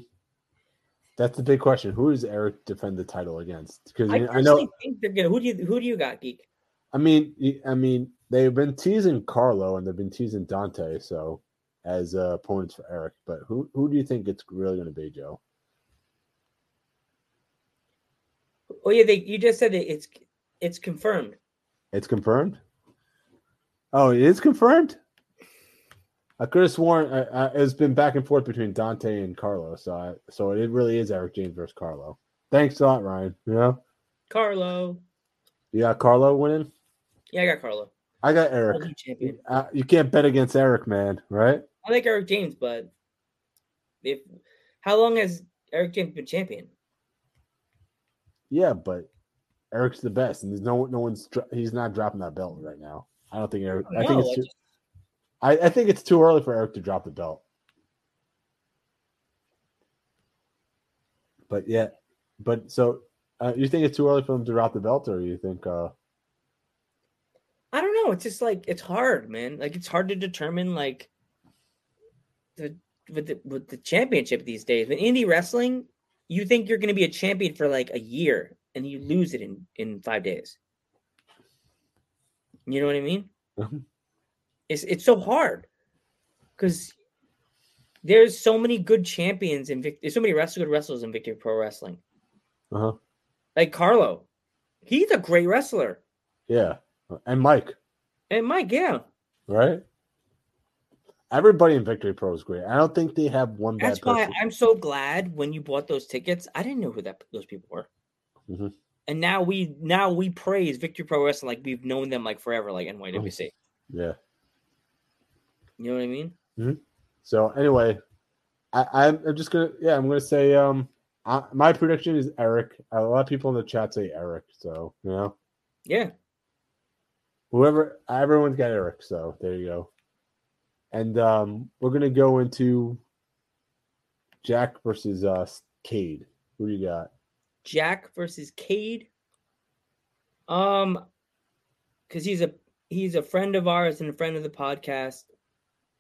Speaker 12: That's the big question. Who does Eric defend the title against? Because
Speaker 6: I,
Speaker 12: I know
Speaker 6: think they're gonna. Who do you who do you got, geek?
Speaker 12: I mean, I mean, they've been teasing Carlo and they've been teasing Dante, so as uh, opponents for Eric. But who who do you think it's really going to be, Joe?
Speaker 6: Oh yeah, they you just said it, it's it's confirmed.
Speaker 12: It's confirmed. Oh, it is confirmed. I could have sworn it's been back and forth between Dante and Carlo, so I, so it really is Eric James versus Carlo. Thanks a lot, Ryan. You know,
Speaker 6: Carlo.
Speaker 12: you got Carlo winning.
Speaker 6: Yeah, I got Carlo.
Speaker 12: I got Eric. Uh, you can't bet against Eric, man. Right?
Speaker 6: I like Eric James, but if how long has Eric James been champion?
Speaker 12: Yeah, but Eric's the best, and there's no no one's he's not dropping that belt right now. I don't think Eric. I think it's too, I, I think it's too early for Eric to drop the belt. But yeah, but so uh, you think it's too early for him to drop the belt, or you think? uh
Speaker 6: I don't know. It's just like it's hard, man. Like it's hard to determine like the with the with the championship these days. In indie wrestling, you think you're going to be a champion for like a year, and you lose it in in five days. You know what I mean?
Speaker 12: Mhm.
Speaker 6: It's it's so hard because there's so many good champions in Vic- there's so many wrestle good wrestlers in Victory Pro Wrestling.
Speaker 12: Uh-huh.
Speaker 6: Like Carlo, he's a great wrestler,
Speaker 12: Yeah, and Mike,
Speaker 6: and Mike, yeah.
Speaker 12: right? Everybody in Victory Pro is great. I don't think they have one bad
Speaker 6: That's why
Speaker 12: person.
Speaker 6: I'm so glad when you bought those tickets. I didn't know who that those people were,
Speaker 12: Mhm.
Speaker 6: and now we now we praise Victory Pro Wrestling like we've known them like forever, like NYWC.
Speaker 12: Yeah.
Speaker 6: You know what I mean?
Speaker 12: So anyway, I, I'm, I'm just gonna yeah I'm gonna say um I, my prediction is Eric. A lot of people in the chat say Eric, so you know
Speaker 6: Yeah.
Speaker 12: whoever everyone's got Eric. So there you go. And um we're gonna go into Jack versus uh Cade. Who do you got?
Speaker 6: Jack versus Cade. Um, because he's a he's a friend of ours and a friend of the podcast.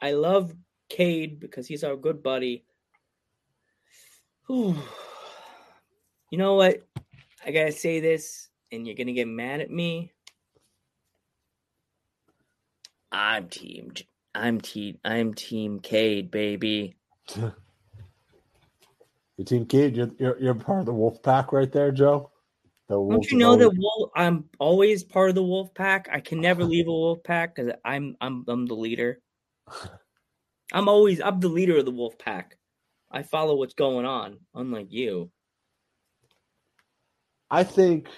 Speaker 6: I love Cade because he's our good buddy. Whew. You know what? I gotta say this, and you're gonna get mad at me. I'm team. I'm team. I'm team Cade, baby.
Speaker 12: Your team Cade. You're, you're you're part of the Wolf Pack right there, Joe. The
Speaker 6: Don't you know that wolf, I'm always part of the wolf pack? I can never leave a wolf pack because I'm I'm I'm the leader. I'm always I'm the leader of the wolf pack. I follow what's going on, unlike you.
Speaker 12: I think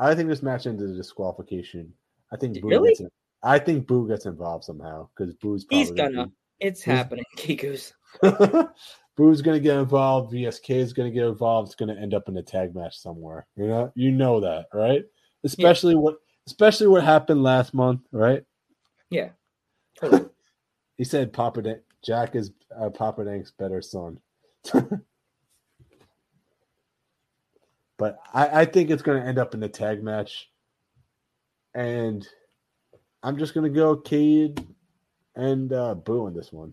Speaker 12: I think this match ended a disqualification. I think Boo
Speaker 6: Really?
Speaker 12: gets in- I think Boo gets involved somehow because Boo's probably
Speaker 6: He's gonna. It's happening, Kikus.
Speaker 12: Boo's gonna get involved. VSK is gonna get involved. It's gonna end up in a tag match somewhere. You know, you know that, right? Especially what, especially what happened last month, right?
Speaker 6: Yeah. Totally.
Speaker 12: He said Papa Dan- Jack is uh, Papa Dank's better son. but I, I think it's gonna end up in a tag match, and I'm just gonna go Cade and uh, Boo in this one.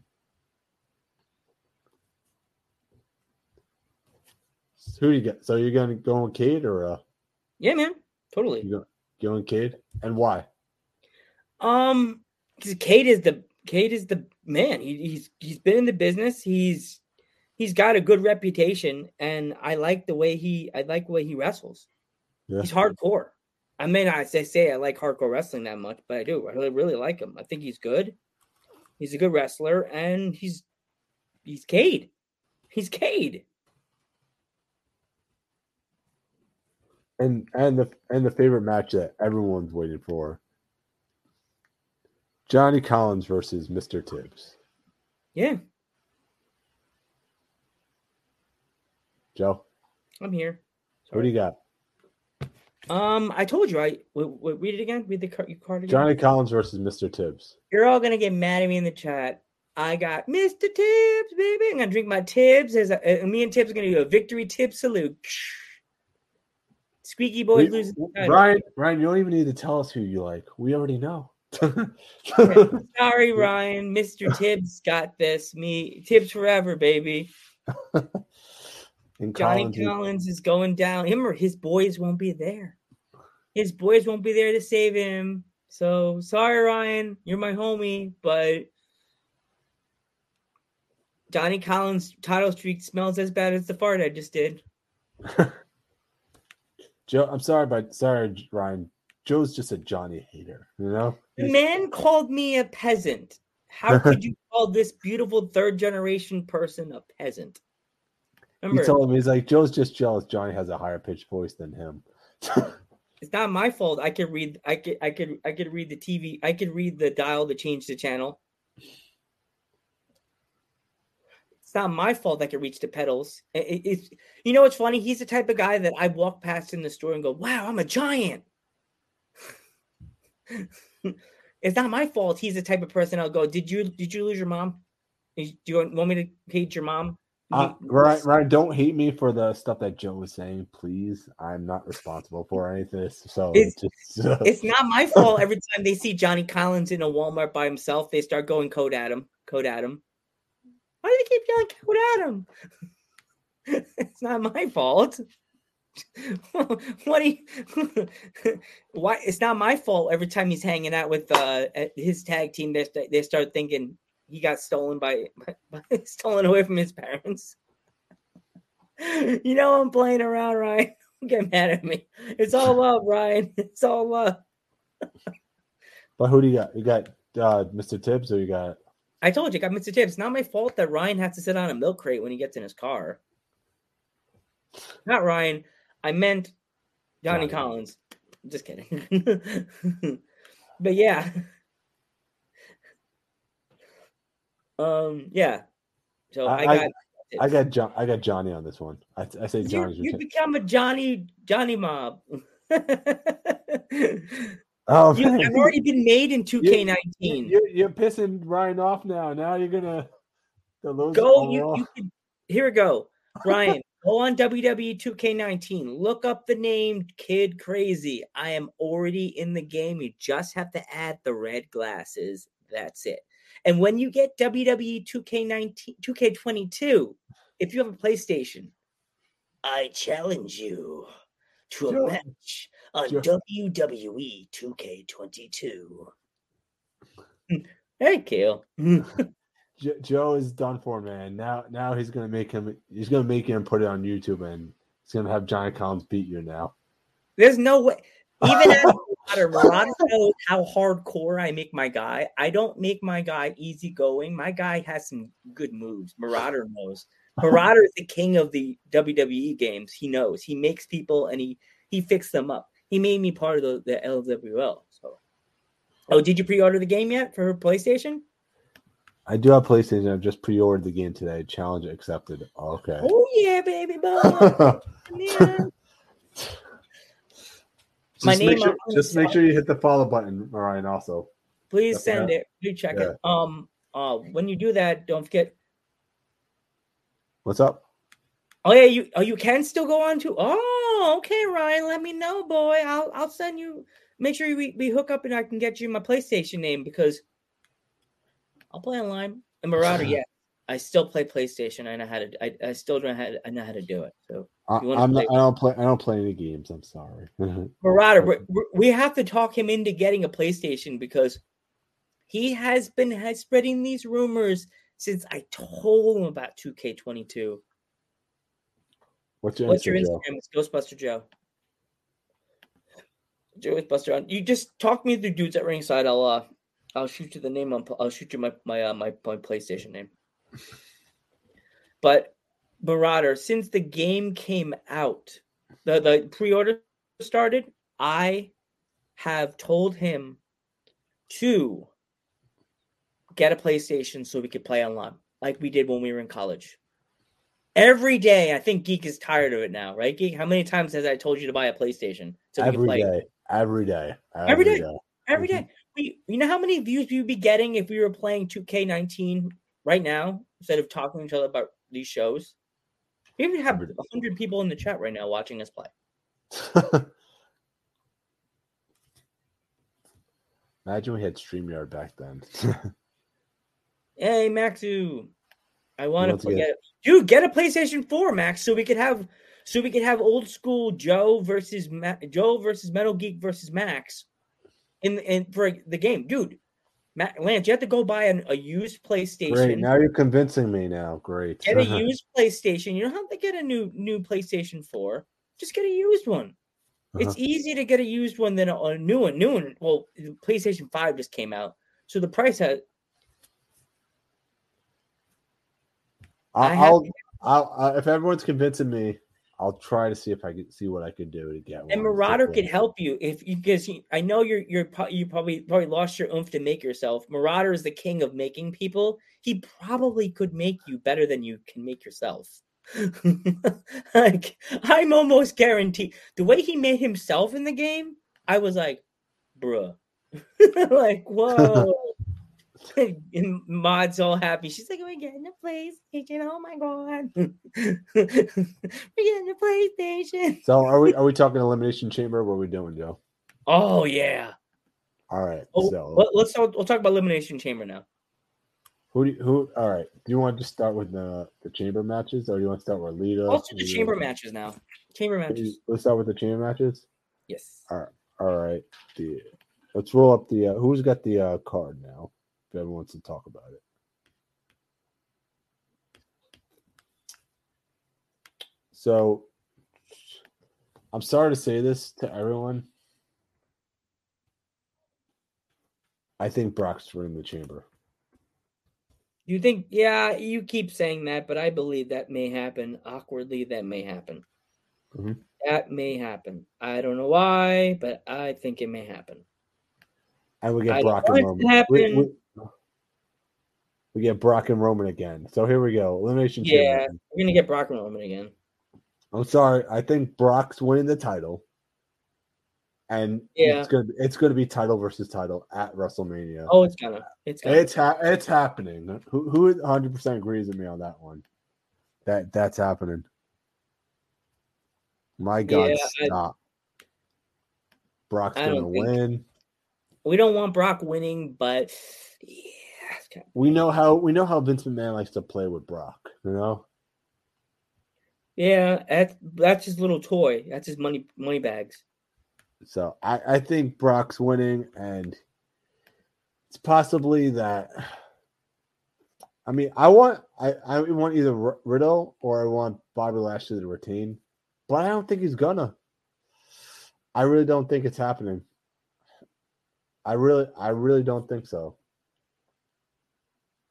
Speaker 12: Who do you get? So you're gonna go on Cade or uh,
Speaker 6: yeah, man. Totally.
Speaker 12: you go going Cade, and why?
Speaker 6: Um, because Cade is the Cade is the man. He, he's he's been in the business. He's he's got a good reputation, and I like the way he I like the way he wrestles.
Speaker 12: Yeah.
Speaker 6: He's hardcore. I may not say, say I like hardcore wrestling that much, but I do. I really really like him. I think he's good. He's a good wrestler, and he's he's Cade. He's Cade.
Speaker 12: And and the and the favorite match that everyone's waiting for. Johnny Collins versus Mr. Tibbs.
Speaker 6: Yeah,
Speaker 12: Joe,
Speaker 6: I'm here.
Speaker 12: what do you got?
Speaker 6: Um, I told you. I w- w- read it again. Read the card. Card again.
Speaker 12: Johnny Collins versus Mr. Tibbs.
Speaker 6: You're all gonna get mad at me in the chat. I got Mr. Tibbs, baby. I'm gonna drink my Tibbs. As a, uh, me and Tibbs are gonna do a victory tip salute. Squeaky boys
Speaker 12: We-
Speaker 6: losing.
Speaker 12: Ryan, Ryan, you don't even need to tell us who you like. We already know.
Speaker 6: Sorry, Ryan. Mr. Tibbs got this. Me Tibbs forever, baby. Johnny
Speaker 12: Collins,
Speaker 6: Collins is going down. Him or his boys won't be there. His boys won't be there to save him. So sorry, Ryan. You're my homie, but Johnny Collins' title streak smells as bad as the fart I just did.
Speaker 12: Joe, I'm sorry, but sorry, Ryan. Joe's just a Johnny hater. You know.
Speaker 6: The man called me a peasant. How could you call this beautiful third generation person a peasant?
Speaker 12: He
Speaker 6: Remember,
Speaker 12: told me he's like Joe's just jealous. Johnny has a higher pitched voice than him.
Speaker 6: it's not my fault. I could read. I could. I could. I could read the TV. I could read the dial to change the channel. It's not my fault. I could reach the pedals. It- it- it's you know what's funny. He's the type of guy that I walk past in the store and go, "Wow, I'm a giant." it's not my fault. He's the type of person I'll go. Did you did you lose your mom? Do you want me to hate your mom?
Speaker 12: Uh, Ryan, Ryan, don't hate me for the stuff that Joe was saying, please. I'm not responsible for any of this. So
Speaker 6: It's-
Speaker 12: just, uh,
Speaker 6: It's not my fault. Every time they see Johnny Collins in a Walmart by himself, they start going code at him. Code at him. Why do they keep yelling at him? it's not my fault. what do you, why it's not my fault every time he's hanging out with uh his tag team they, they start thinking he got stolen by, by stolen away from his parents you know i'm playing around ryan don't get mad at me it's all love ryan it's all love
Speaker 12: but who do you got? You got uh, Mr. Tibbs or you got
Speaker 6: I told you, I got Mr. Tibbs. It's not my fault that Ryan has to sit on a milk crate when he gets in his car. Not Ryan. I meant Johnny
Speaker 12: Johnny.
Speaker 6: Collins. Just kidding. but yeah. Um. Yeah. So I,
Speaker 12: I-
Speaker 6: got.
Speaker 12: I got John I got Johnny on this one. I, I say
Speaker 6: you, you become a Johnny Johnny mob.
Speaker 12: Oh
Speaker 6: you, I've already been made in 2K19.
Speaker 12: You're, you're pissing Ryan off now. Now you're gonna lose
Speaker 6: Go, you, you could, here we go. Ryan, go on WWE 2K19. Look up the name Kid Crazy. I am already in the game. You just have to add the red glasses. That's it. And when you get WWE 2K19, 2K22, if you have a PlayStation, I challenge you to a
Speaker 12: Sure.
Speaker 6: match on
Speaker 12: Sure.
Speaker 6: WWE 2K22. hey, Kale.
Speaker 12: Joe is done for, man. Now now he's gonna make him he's gonna make him put it on YouTube and he's gonna have Johnny Collins beat you now.
Speaker 6: There's no way. Even after, Marauder, Marauder knows how hardcore I make my guy. I don't make my guy easygoing. My guy has some good moves. Marauder knows. Marauder is the king of the WWE games. He knows. He makes people and he he fixed them up. He made me part of the, the LWL. So, oh, did you pre-order the game yet for PlayStation?
Speaker 12: I do have PlayStation. I've just pre-ordered the game today. Challenge accepted. Okay.
Speaker 6: Oh yeah, baby boy. yeah.
Speaker 12: Just
Speaker 6: My
Speaker 12: make
Speaker 6: name
Speaker 12: sure, just make sure you hit the follow button, Ryan. Also,
Speaker 6: Please
Speaker 12: Okay.
Speaker 6: send it. Please check
Speaker 12: Yeah.
Speaker 6: it. Um, uh, when you do that, don't forget.
Speaker 12: what's up?
Speaker 6: Oh yeah, you oh you can still go on to. Oh, okay, Ryan. Let me know, boy. I'll I'll send you. Make sure we, we hook up and I can get you my PlayStation name because I'll play online. And Marauder, yeah, I still play PlayStation. I know how to. I, I still don't know how to, I know how to do it. So
Speaker 12: I, I'm not, I don't play. I don't play any games. I'm sorry.
Speaker 6: Marauder, we have to talk him into getting a PlayStation because he has been has spreading these rumors since I told him about 2K22.
Speaker 12: What's your
Speaker 6: What's your
Speaker 12: Instagram, Joe?
Speaker 6: It's Ghostbuster Joe. Joe Ghostbuster on. You just talk me through dudes at ringside. I'll uh, I'll shoot you the name on. I'll shoot you my my uh, my, my PlayStation name. But Marauder, since the game came out, the the pre-order started. I have told him to get a PlayStation so we could play online, like we did when we were in college. Every day, I think Geek is tired of it now, right? Geek, how many times has I told you to buy a PlayStation so
Speaker 12: Every day. Every day.
Speaker 6: Every day. Every
Speaker 12: Mhm.
Speaker 6: We, you know how many views we would be getting if we were playing 2K19 right now instead of talking to each other about these shows? We even have
Speaker 12: Every day.
Speaker 6: 100 people in the chat right now watching us play.
Speaker 12: Imagine we had StreamYard back then.
Speaker 6: Hey, Maxu, I want to
Speaker 12: get-
Speaker 6: get dude get a PlayStation 4, Max, so we could have so we could have old school Joe versus Ma- Joe versus Metal Geek versus Max in in for the game, dude. Ma- Lance, you have to go buy an, a used PlayStation.
Speaker 12: Great. Now you're convincing me. Now, great.
Speaker 6: get a used PlayStation. You don't have to get a new new PlayStation 4. Just get a used one. It's
Speaker 12: Uh-huh.
Speaker 6: easier to get a used one than a, a new one. New one. Well, PlayStation 5 just came out. So the price has
Speaker 12: I'll, I'll, I'll, uh, if everyone's convincing me, I'll try to see if I can see what I could do to get one.
Speaker 6: and Marauder could help you if you because I know you're you're you probably probably lost your oomph to make yourself. Marauder is the king of making people. He probably could make you better than you can make yourself. like I'm almost guaranteed the way he made himself in the game. I was like, bruh, like whoa. And Maud's all happy. She's like, "We're getting a PlayStation! Oh my god, we're getting a PlayStation!"
Speaker 12: So, are we are we talking elimination chamber? What are we doing, Joe?
Speaker 6: Oh yeah.
Speaker 12: All right.
Speaker 6: Oh,
Speaker 12: so,
Speaker 6: let, us talk. We'll talk about elimination chamber now.
Speaker 12: who do you, who? All right. Do you want to just start with the the chamber matches, or do you want to start with Lita?
Speaker 6: Let's do the
Speaker 12: Lita?
Speaker 6: chamber matches now. Chamber matches.
Speaker 12: Let's start with the chamber matches.
Speaker 6: Yes.
Speaker 12: All right. All right. The let's roll up the uh, who's got the uh, card now. If everyone wants to talk about it. So, I'm sorry to say this to everyone. I think Brock's winning the chamber.
Speaker 6: You think? Yeah, you keep saying that, but I believe that may happen. Awkwardly, that may happen.
Speaker 12: Mhm.
Speaker 6: That may happen. I don't know why, but I think it may happen.
Speaker 12: And we get
Speaker 6: I
Speaker 12: Brock
Speaker 6: want
Speaker 12: and
Speaker 6: it to
Speaker 12: Roman.
Speaker 6: Happen.
Speaker 12: we- we get Brock and Roman again. So here we go. Elimination
Speaker 6: Yeah,
Speaker 12: chamber.
Speaker 6: we're gonna get Brock and Roman again.
Speaker 12: I'm sorry. I think Brock's winning the title. And
Speaker 6: Yeah.
Speaker 12: it's gonna be it's gonna be title versus title at WrestleMania.
Speaker 6: Oh, it's gonna. It's gonna.
Speaker 12: It's ha- it's happening. Who who 100 percent agrees with me on that one? That that's happening. My God,
Speaker 6: Yeah, I-
Speaker 12: stop! Brock's
Speaker 6: I
Speaker 12: gonna win.
Speaker 6: we don't want Brock winning, but yeah, kinda-
Speaker 12: We know how we know how Vince McMahon likes to play with Brock. You know,
Speaker 6: yeah, that's that's his little toy. That's his money money bags.
Speaker 12: so I I think Brock's winning, and it's possibly that. I mean, I want I I want either Riddle or I want Bobby Lashley to retain, but I don't think he's gonna. I really don't think it's happening. I really, I really don't think so.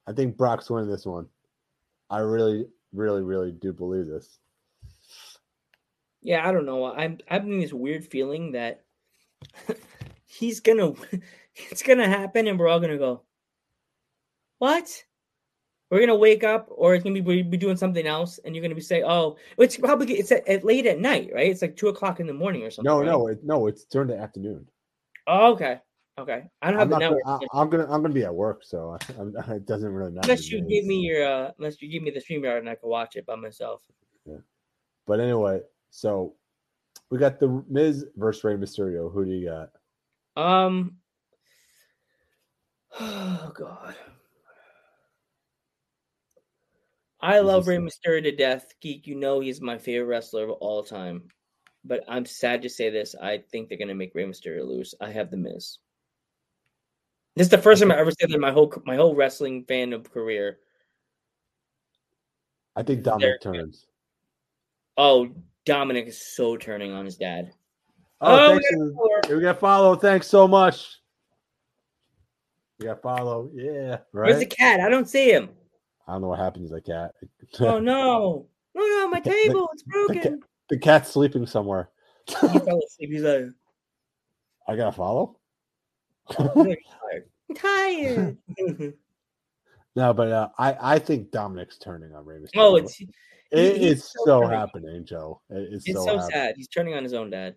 Speaker 12: I think Brock's winning this one. I really, really, really do believe this.
Speaker 6: Yeah, I don't know. I'm I'm having this weird feeling that he's gonna it's gonna happen and we're all gonna go, What? We're gonna wake up or it's gonna be be doing something else and you're gonna be say, Oh, it's probably it's at, at late at night, right? It's like two o'clock in the morning or something.
Speaker 12: No,
Speaker 6: right?
Speaker 12: no, it, no. It's during the afternoon.
Speaker 6: Oh, okay. Okay. I don't have
Speaker 12: I'm,
Speaker 6: the network.
Speaker 12: gonna, I, am gonna, I'm gonna be at work, so I'm, it doesn't really matter.
Speaker 6: unless you
Speaker 12: me.
Speaker 6: give me your uh unless you give me the StreamYard and I can watch it by myself. Yeah.
Speaker 12: But anyway, so we got the Miz versus Rey Mysterio. Who do you got?
Speaker 6: Um Oh god. I love Rey
Speaker 12: the-
Speaker 6: Mysterio to death. Geek, you know he's my favorite wrestler of all time. But I'm sad to say this. I think they're gonna make Rey Mysterio lose. I have the Miz. This is the first time I ever said that in my whole my whole wrestling fan of career.
Speaker 12: I think
Speaker 6: There-
Speaker 12: Dominic turns.
Speaker 6: Oh, Dominic is so turning on his dad.
Speaker 12: Oh,
Speaker 6: Oh,
Speaker 12: thanks.
Speaker 6: we
Speaker 12: got follow. Thanks so much. We got follow. Yeah, right.
Speaker 6: Where's the cat? I don't see him.
Speaker 12: I don't know what happened to the cat.
Speaker 6: Oh no. No, no, my table, it's broken.
Speaker 12: the cat's sleeping somewhere.
Speaker 6: He fell asleep. He's like,
Speaker 12: I gotta follow.
Speaker 6: I'm tired.
Speaker 12: No, but uh, I I think Dominic's turning on Rey Mysterio.
Speaker 6: oh, it's
Speaker 12: it, it's
Speaker 6: so
Speaker 12: so happening, Joe. It- it's,
Speaker 6: it's
Speaker 12: so,
Speaker 6: so
Speaker 12: happening.
Speaker 6: sad. He's turning on his own dad.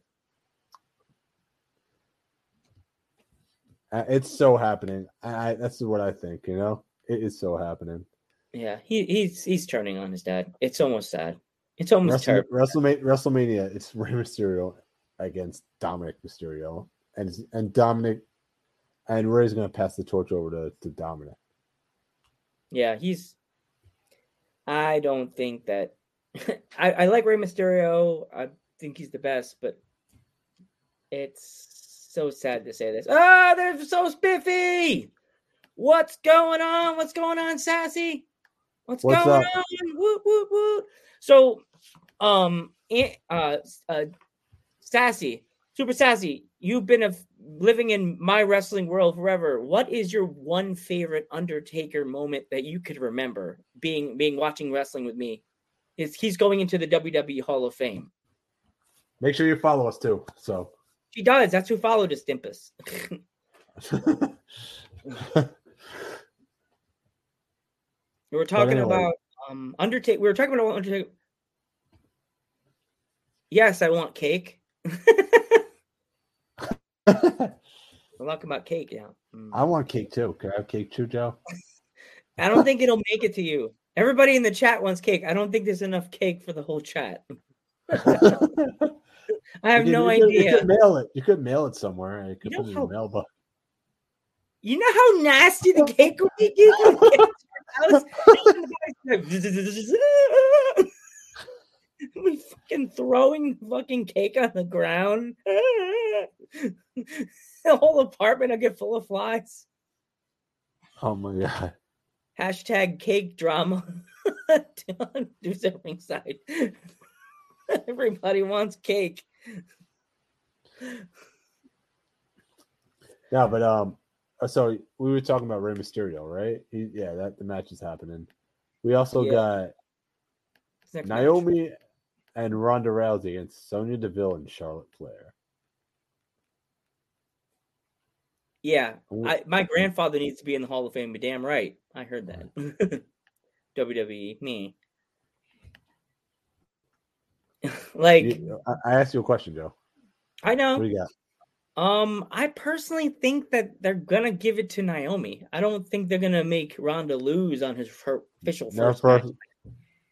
Speaker 12: Uh, It's so happening. I, I that's what I think. You know, it is so happening.
Speaker 6: Yeah, he, he's he's turning on his dad. It's almost sad. It's almost
Speaker 12: Wrestle,
Speaker 6: terrible.
Speaker 12: WrestleMania, WrestleMania, it's Rey Mysterio against Dominic Mysterio, and and Dominic and Rey's gonna pass the torch over to, to Dominic.
Speaker 6: Yeah, he's. I don't think that. I, I like Rey Mysterio. I think he's the best, but it's so sad to say this. Ah, they're so spiffy. What's going on? What's going on, Sassy? What's,
Speaker 12: What's
Speaker 6: going
Speaker 12: up?
Speaker 6: on? Woot, woot, woot. So, um, eh, uh, uh, Sassy, Super Sassy, you've been a, living in my wrestling world forever. What is your one favorite Undertaker moment that you could remember being being watching wrestling with me? Is he's going into the WWE Hall of Fame?
Speaker 12: Make sure you follow us too. So
Speaker 6: She does. That's who followed us, Dimpus. we were talking
Speaker 12: anyway.
Speaker 6: about um Undertaker. We were talking about Undertaker. Yes, I want cake. We're talking about cake yeah. Mm.
Speaker 12: I want cake too. Can I have cake too, Joe?
Speaker 6: I don't think it'll make it to you. Everybody in the chat wants cake. I don't think there's enough cake for the whole chat. I have
Speaker 12: You
Speaker 6: no
Speaker 12: could- you could- You
Speaker 6: idea.
Speaker 12: could mail it. You could mail it somewhere. You could
Speaker 6: You know
Speaker 12: put it in
Speaker 6: how-
Speaker 12: the mailbox.
Speaker 6: You know how nasty the cake would be? dude? When we get to your house, we fucking throwing the fucking cake on the ground. the whole apartment will get full of flies.
Speaker 12: Oh my god.
Speaker 6: Hashtag cake drama. Do something side. Everybody wants cake.
Speaker 12: Yeah, but um, uh, so we were talking about Rey Mysterio, right? He, yeah, that the match is happening. We also
Speaker 6: Yeah.
Speaker 12: got
Speaker 6: Naomi match.
Speaker 12: And Ronda Rousey against Sonya Deville and Charlotte Flair.
Speaker 6: Yeah. I, my grandfather needs to be in the Hall of Fame. But damn right, I heard that. WWE, me. like
Speaker 12: I, asked you a question, Joe.
Speaker 6: I know.
Speaker 12: What do you got?
Speaker 6: Um, I personally think that they're gonna give it to Naomi. I don't think they're gonna make Ronda lose on his official first match.
Speaker 12: first,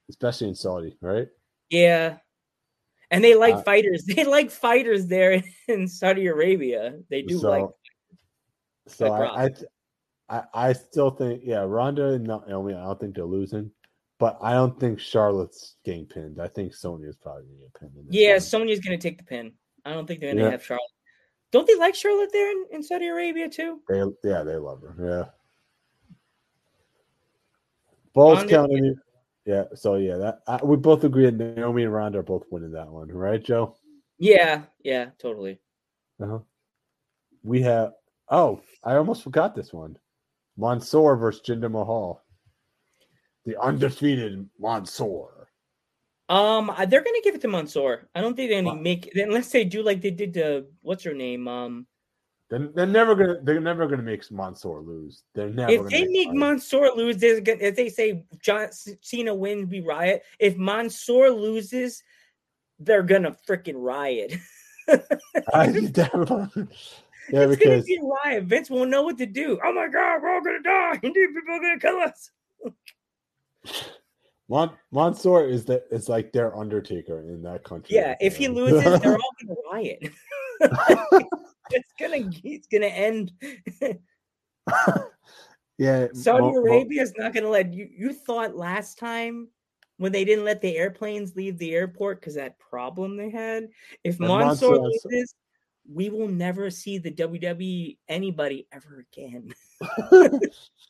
Speaker 12: especially in Saudi, right?
Speaker 6: Yeah, and they like
Speaker 12: Uh,
Speaker 6: fighters. They like fighters there in Saudi Arabia. They do
Speaker 12: so,
Speaker 6: like.
Speaker 12: so I, I, I, I still think, yeah, Ronda and Naomi. I don't think they're losing, but I don't think Charlotte's getting pinned. I think Sonya is probably gonna get pinned. in
Speaker 6: Yeah,
Speaker 12: one.
Speaker 6: Sonya's gonna take the pin. I don't think they're gonna
Speaker 12: Yeah.
Speaker 6: have Charlotte. Don't they like Charlotte there in, in Saudi Arabia too?
Speaker 12: They, yeah, they love her. Yeah. Balls
Speaker 6: Ronda-
Speaker 12: counting. Yeah. So yeah, that I, we both agree that Naomi and Ronda are both winning that one, right, Joe?
Speaker 6: Yeah, yeah, totally.
Speaker 12: Uh-huh. We have Oh, I almost forgot this one. Mansoor versus Jinder Mahal. The undefeated Mansoor.
Speaker 6: Um, uh, they're gonna give it to Mansoor. I don't think they're gonna
Speaker 12: Wow.
Speaker 6: make unless they do like they did to what's her name. Um,
Speaker 12: They're, they're never gonna they're never gonna make Mansoor lose. They're never
Speaker 6: if they make
Speaker 12: Mansoor.
Speaker 6: Mansoor lose, there's gonna if they say John Cena wins, we riot. If Mansoor loses, they're gonna freaking riot.
Speaker 12: I definitely- yeah,
Speaker 6: it's
Speaker 12: because
Speaker 6: gonna be riot. Vince won't know what to do. Oh my god, we're all gonna die. People are gonna kill us.
Speaker 12: Mon- Mansoor is the it's like their Undertaker in that country.
Speaker 6: Yeah, if he loses, they're all gonna riot. It's gonna it's gonna end.
Speaker 12: yeah,
Speaker 6: Saudi
Speaker 12: Mo-
Speaker 6: Arabia is not gonna let you. You thought last time when they didn't let the airplanes leave the airport because that problem they had. If Mansoor- loses, we will never see the WWE anybody ever again.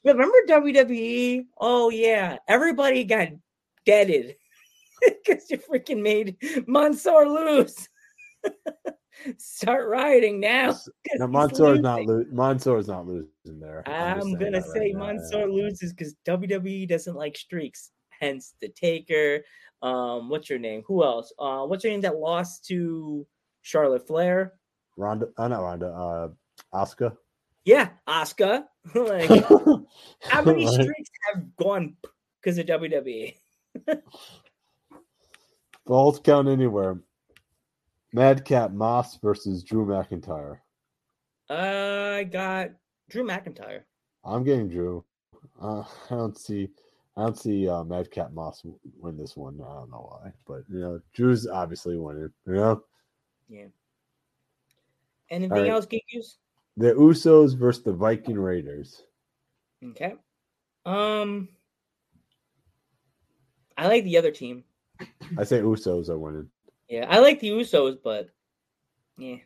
Speaker 6: Remember WWE? Oh yeah, everybody got deaded because you freaking made Mansoor lose. Start rioting now.
Speaker 12: No,
Speaker 6: he's
Speaker 12: Mansoor is not
Speaker 6: losing.
Speaker 12: lo- is not losing there. just
Speaker 6: I'm gonna say
Speaker 12: right
Speaker 6: Mansoor
Speaker 12: yeah.
Speaker 6: loses because WWE doesn't like streaks. Hence the Taker. Um, what's your name? Who else? Uh, what's your name that lost to Charlotte Flair?
Speaker 12: Ronda, uh, not Ronda, uh, Asuka.
Speaker 6: Yeah, Asuka. like, how many
Speaker 12: Right.
Speaker 6: streaks have gone because of? WWE?
Speaker 12: Falls count anywhere. Madcap Moss versus Drew McIntyre.
Speaker 6: I got Drew McIntyre.
Speaker 12: I'm getting Drew. Uh, I don't see, I don't see uh, Madcap Moss win this one. I don't know why, but you know, Drew's obviously winning. You know,
Speaker 6: Yeah. Anything
Speaker 12: right.
Speaker 6: else, Geekus?
Speaker 12: the Usos versus the Viking Raiders.
Speaker 6: Okay. Um, I like the other team.
Speaker 12: I say Usos are winning.
Speaker 6: Yeah, I like the Usos, but yeah.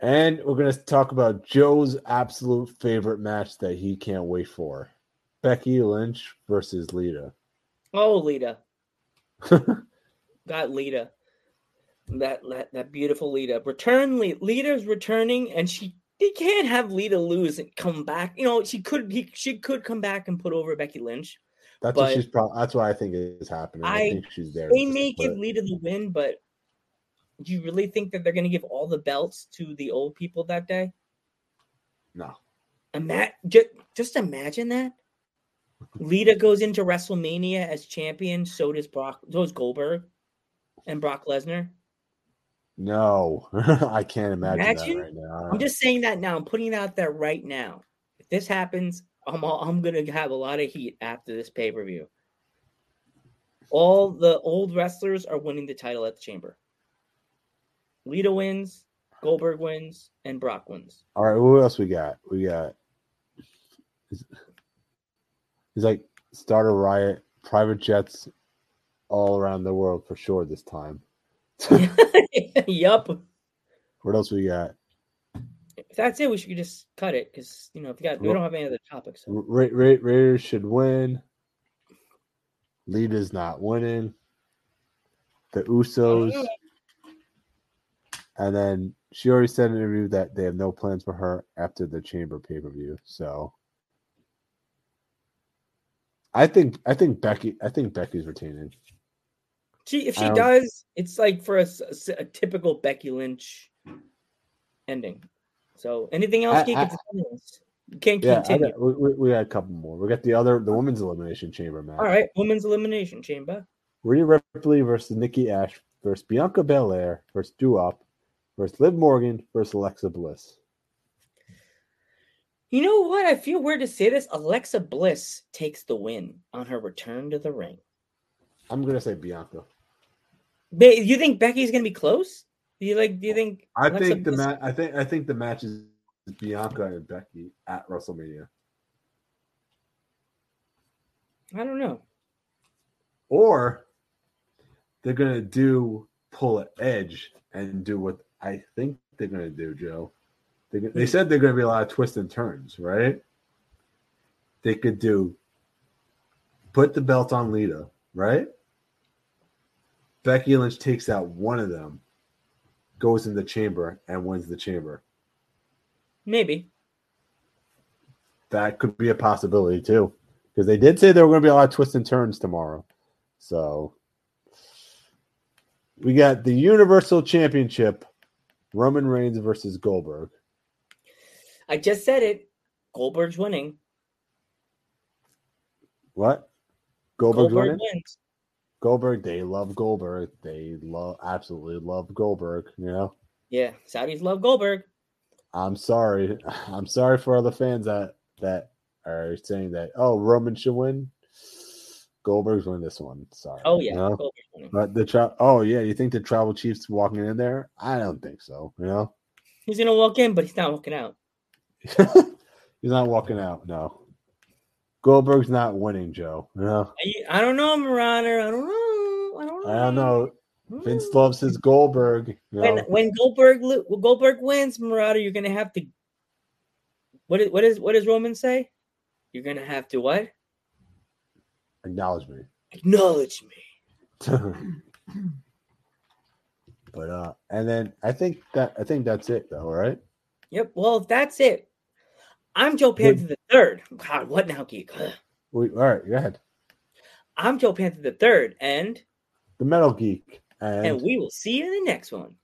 Speaker 12: And we're gonna talk about Joe's absolute favorite match that he can't wait for: Becky Lynch versus Lita.
Speaker 6: Oh, Lita. Got Lita. That, that that beautiful Lita. Return Lita's returning and she they can't have Lita lose and come back. You know, she could he, she could come back and put over Becky Lynch.
Speaker 12: That's what she's probably. That's what I think is happening. I,
Speaker 6: I-
Speaker 12: think she's there.
Speaker 6: They
Speaker 12: to
Speaker 6: may give Lita the win, but do you really think that they're gonna give all the belts to the old people that day?
Speaker 12: No.
Speaker 6: Ima- just, just imagine that. Lita goes into WrestleMania as champion, so does Brock, so does Goldberg and Brock Lesnar.
Speaker 12: No, I can't imagine,
Speaker 6: Imagine?
Speaker 12: that right now.
Speaker 6: I'm just saying that now. I'm putting it out there right now. If this happens, I'm all, I'm gonna have a lot of heat after this pay per view. All the old wrestlers are winning the title at the Chamber. Lita wins, Goldberg wins, and Brock wins.
Speaker 12: All right, what else we got? We got. He's like start a riot, private jets all around the world for sure this time.
Speaker 6: yup.
Speaker 12: What else we got?
Speaker 6: If that's it, we should just cut it because you know if you got we don't have any other topics.
Speaker 12: Ra- Ra- Raiders should win. Lita's not winning. The Usos. And then she already said in an interview that they have no plans for her after the Chamber pay per view. So I think I think Becky I think Becky's retaining.
Speaker 6: She if she does, it's like for a, a a typical Becky Lynch ending. So anything else?
Speaker 12: I-
Speaker 6: you,
Speaker 12: I-
Speaker 6: can tell us? You can't
Speaker 12: Yeah,
Speaker 6: continue.
Speaker 12: got, we, we, got a couple more. We got the other the women's elimination chamber match.
Speaker 6: All right, women's elimination chamber.
Speaker 12: Rhea Ripley versus Nikki Ash versus Bianca Belair versus Doudrop versus Liv Morgan versus Alexa Bliss.
Speaker 6: You know what? I feel weird to say this. Alexa Bliss takes the win on her return to the ring.
Speaker 12: I'm gonna say Bianca.
Speaker 6: Ba- you think Becky's gonna be close? Do you like? Do you think?
Speaker 12: I
Speaker 6: Alexa
Speaker 12: think the
Speaker 6: Bliss-
Speaker 12: match. I think I think the match is Bianca and Becky at WrestleMania,
Speaker 6: I don't know.
Speaker 12: or they're gonna do pull an edge and do what I think they're gonna do, Joe. They they hmm. said they're gonna be a lot of twists and turns, right? They could do put the belt on Lita, right? Becky Lynch takes out one of them, goes in the chamber and wins the chamber.
Speaker 6: Maybe.
Speaker 12: That could be a possibility too, because they did say there were going to be a lot of twists and turns tomorrow. So we got the Universal Championship, Roman Reigns versus Goldberg.
Speaker 6: I just said it. Goldberg's winning.
Speaker 12: What? Goldberg's
Speaker 6: Goldberg
Speaker 12: winning?
Speaker 6: wins.
Speaker 12: Goldberg, they love Goldberg. They love absolutely love Goldberg. You know,
Speaker 6: Yeah, Saudis love Goldberg.
Speaker 12: I'm sorry. I'm sorry for all the fans that that are saying that. Oh, Roman should win. Goldberg's win this one. Sorry.
Speaker 6: Oh yeah,
Speaker 12: You know? But the tra- oh yeah, you think the Tribal Chief's walking in there? I don't think so. You know,
Speaker 6: He's gonna walk in, but he's not walking out.
Speaker 12: he's not walking out. No, Goldberg's not winning, Joe. Know,
Speaker 6: I, I don't know, Marauder. I don't know. I don't know.
Speaker 12: I don't know. Vince loves his Goldberg. You
Speaker 6: When
Speaker 12: know?
Speaker 6: when Goldberg when Goldberg wins, Marauder, you're gonna have to. What is what is what does Roman say? You're gonna have to what?
Speaker 12: Acknowledge me.
Speaker 6: Acknowledge me.
Speaker 12: but uh, and then I think that I think that's it though, right?
Speaker 6: Yep. Well, that's it. I'm Joe Panther the third. God, what now, geek?
Speaker 12: We all right. Go ahead.
Speaker 6: I'm Joe Panther the third, and
Speaker 12: The Metal Geek and,
Speaker 6: and we will see you in the next one.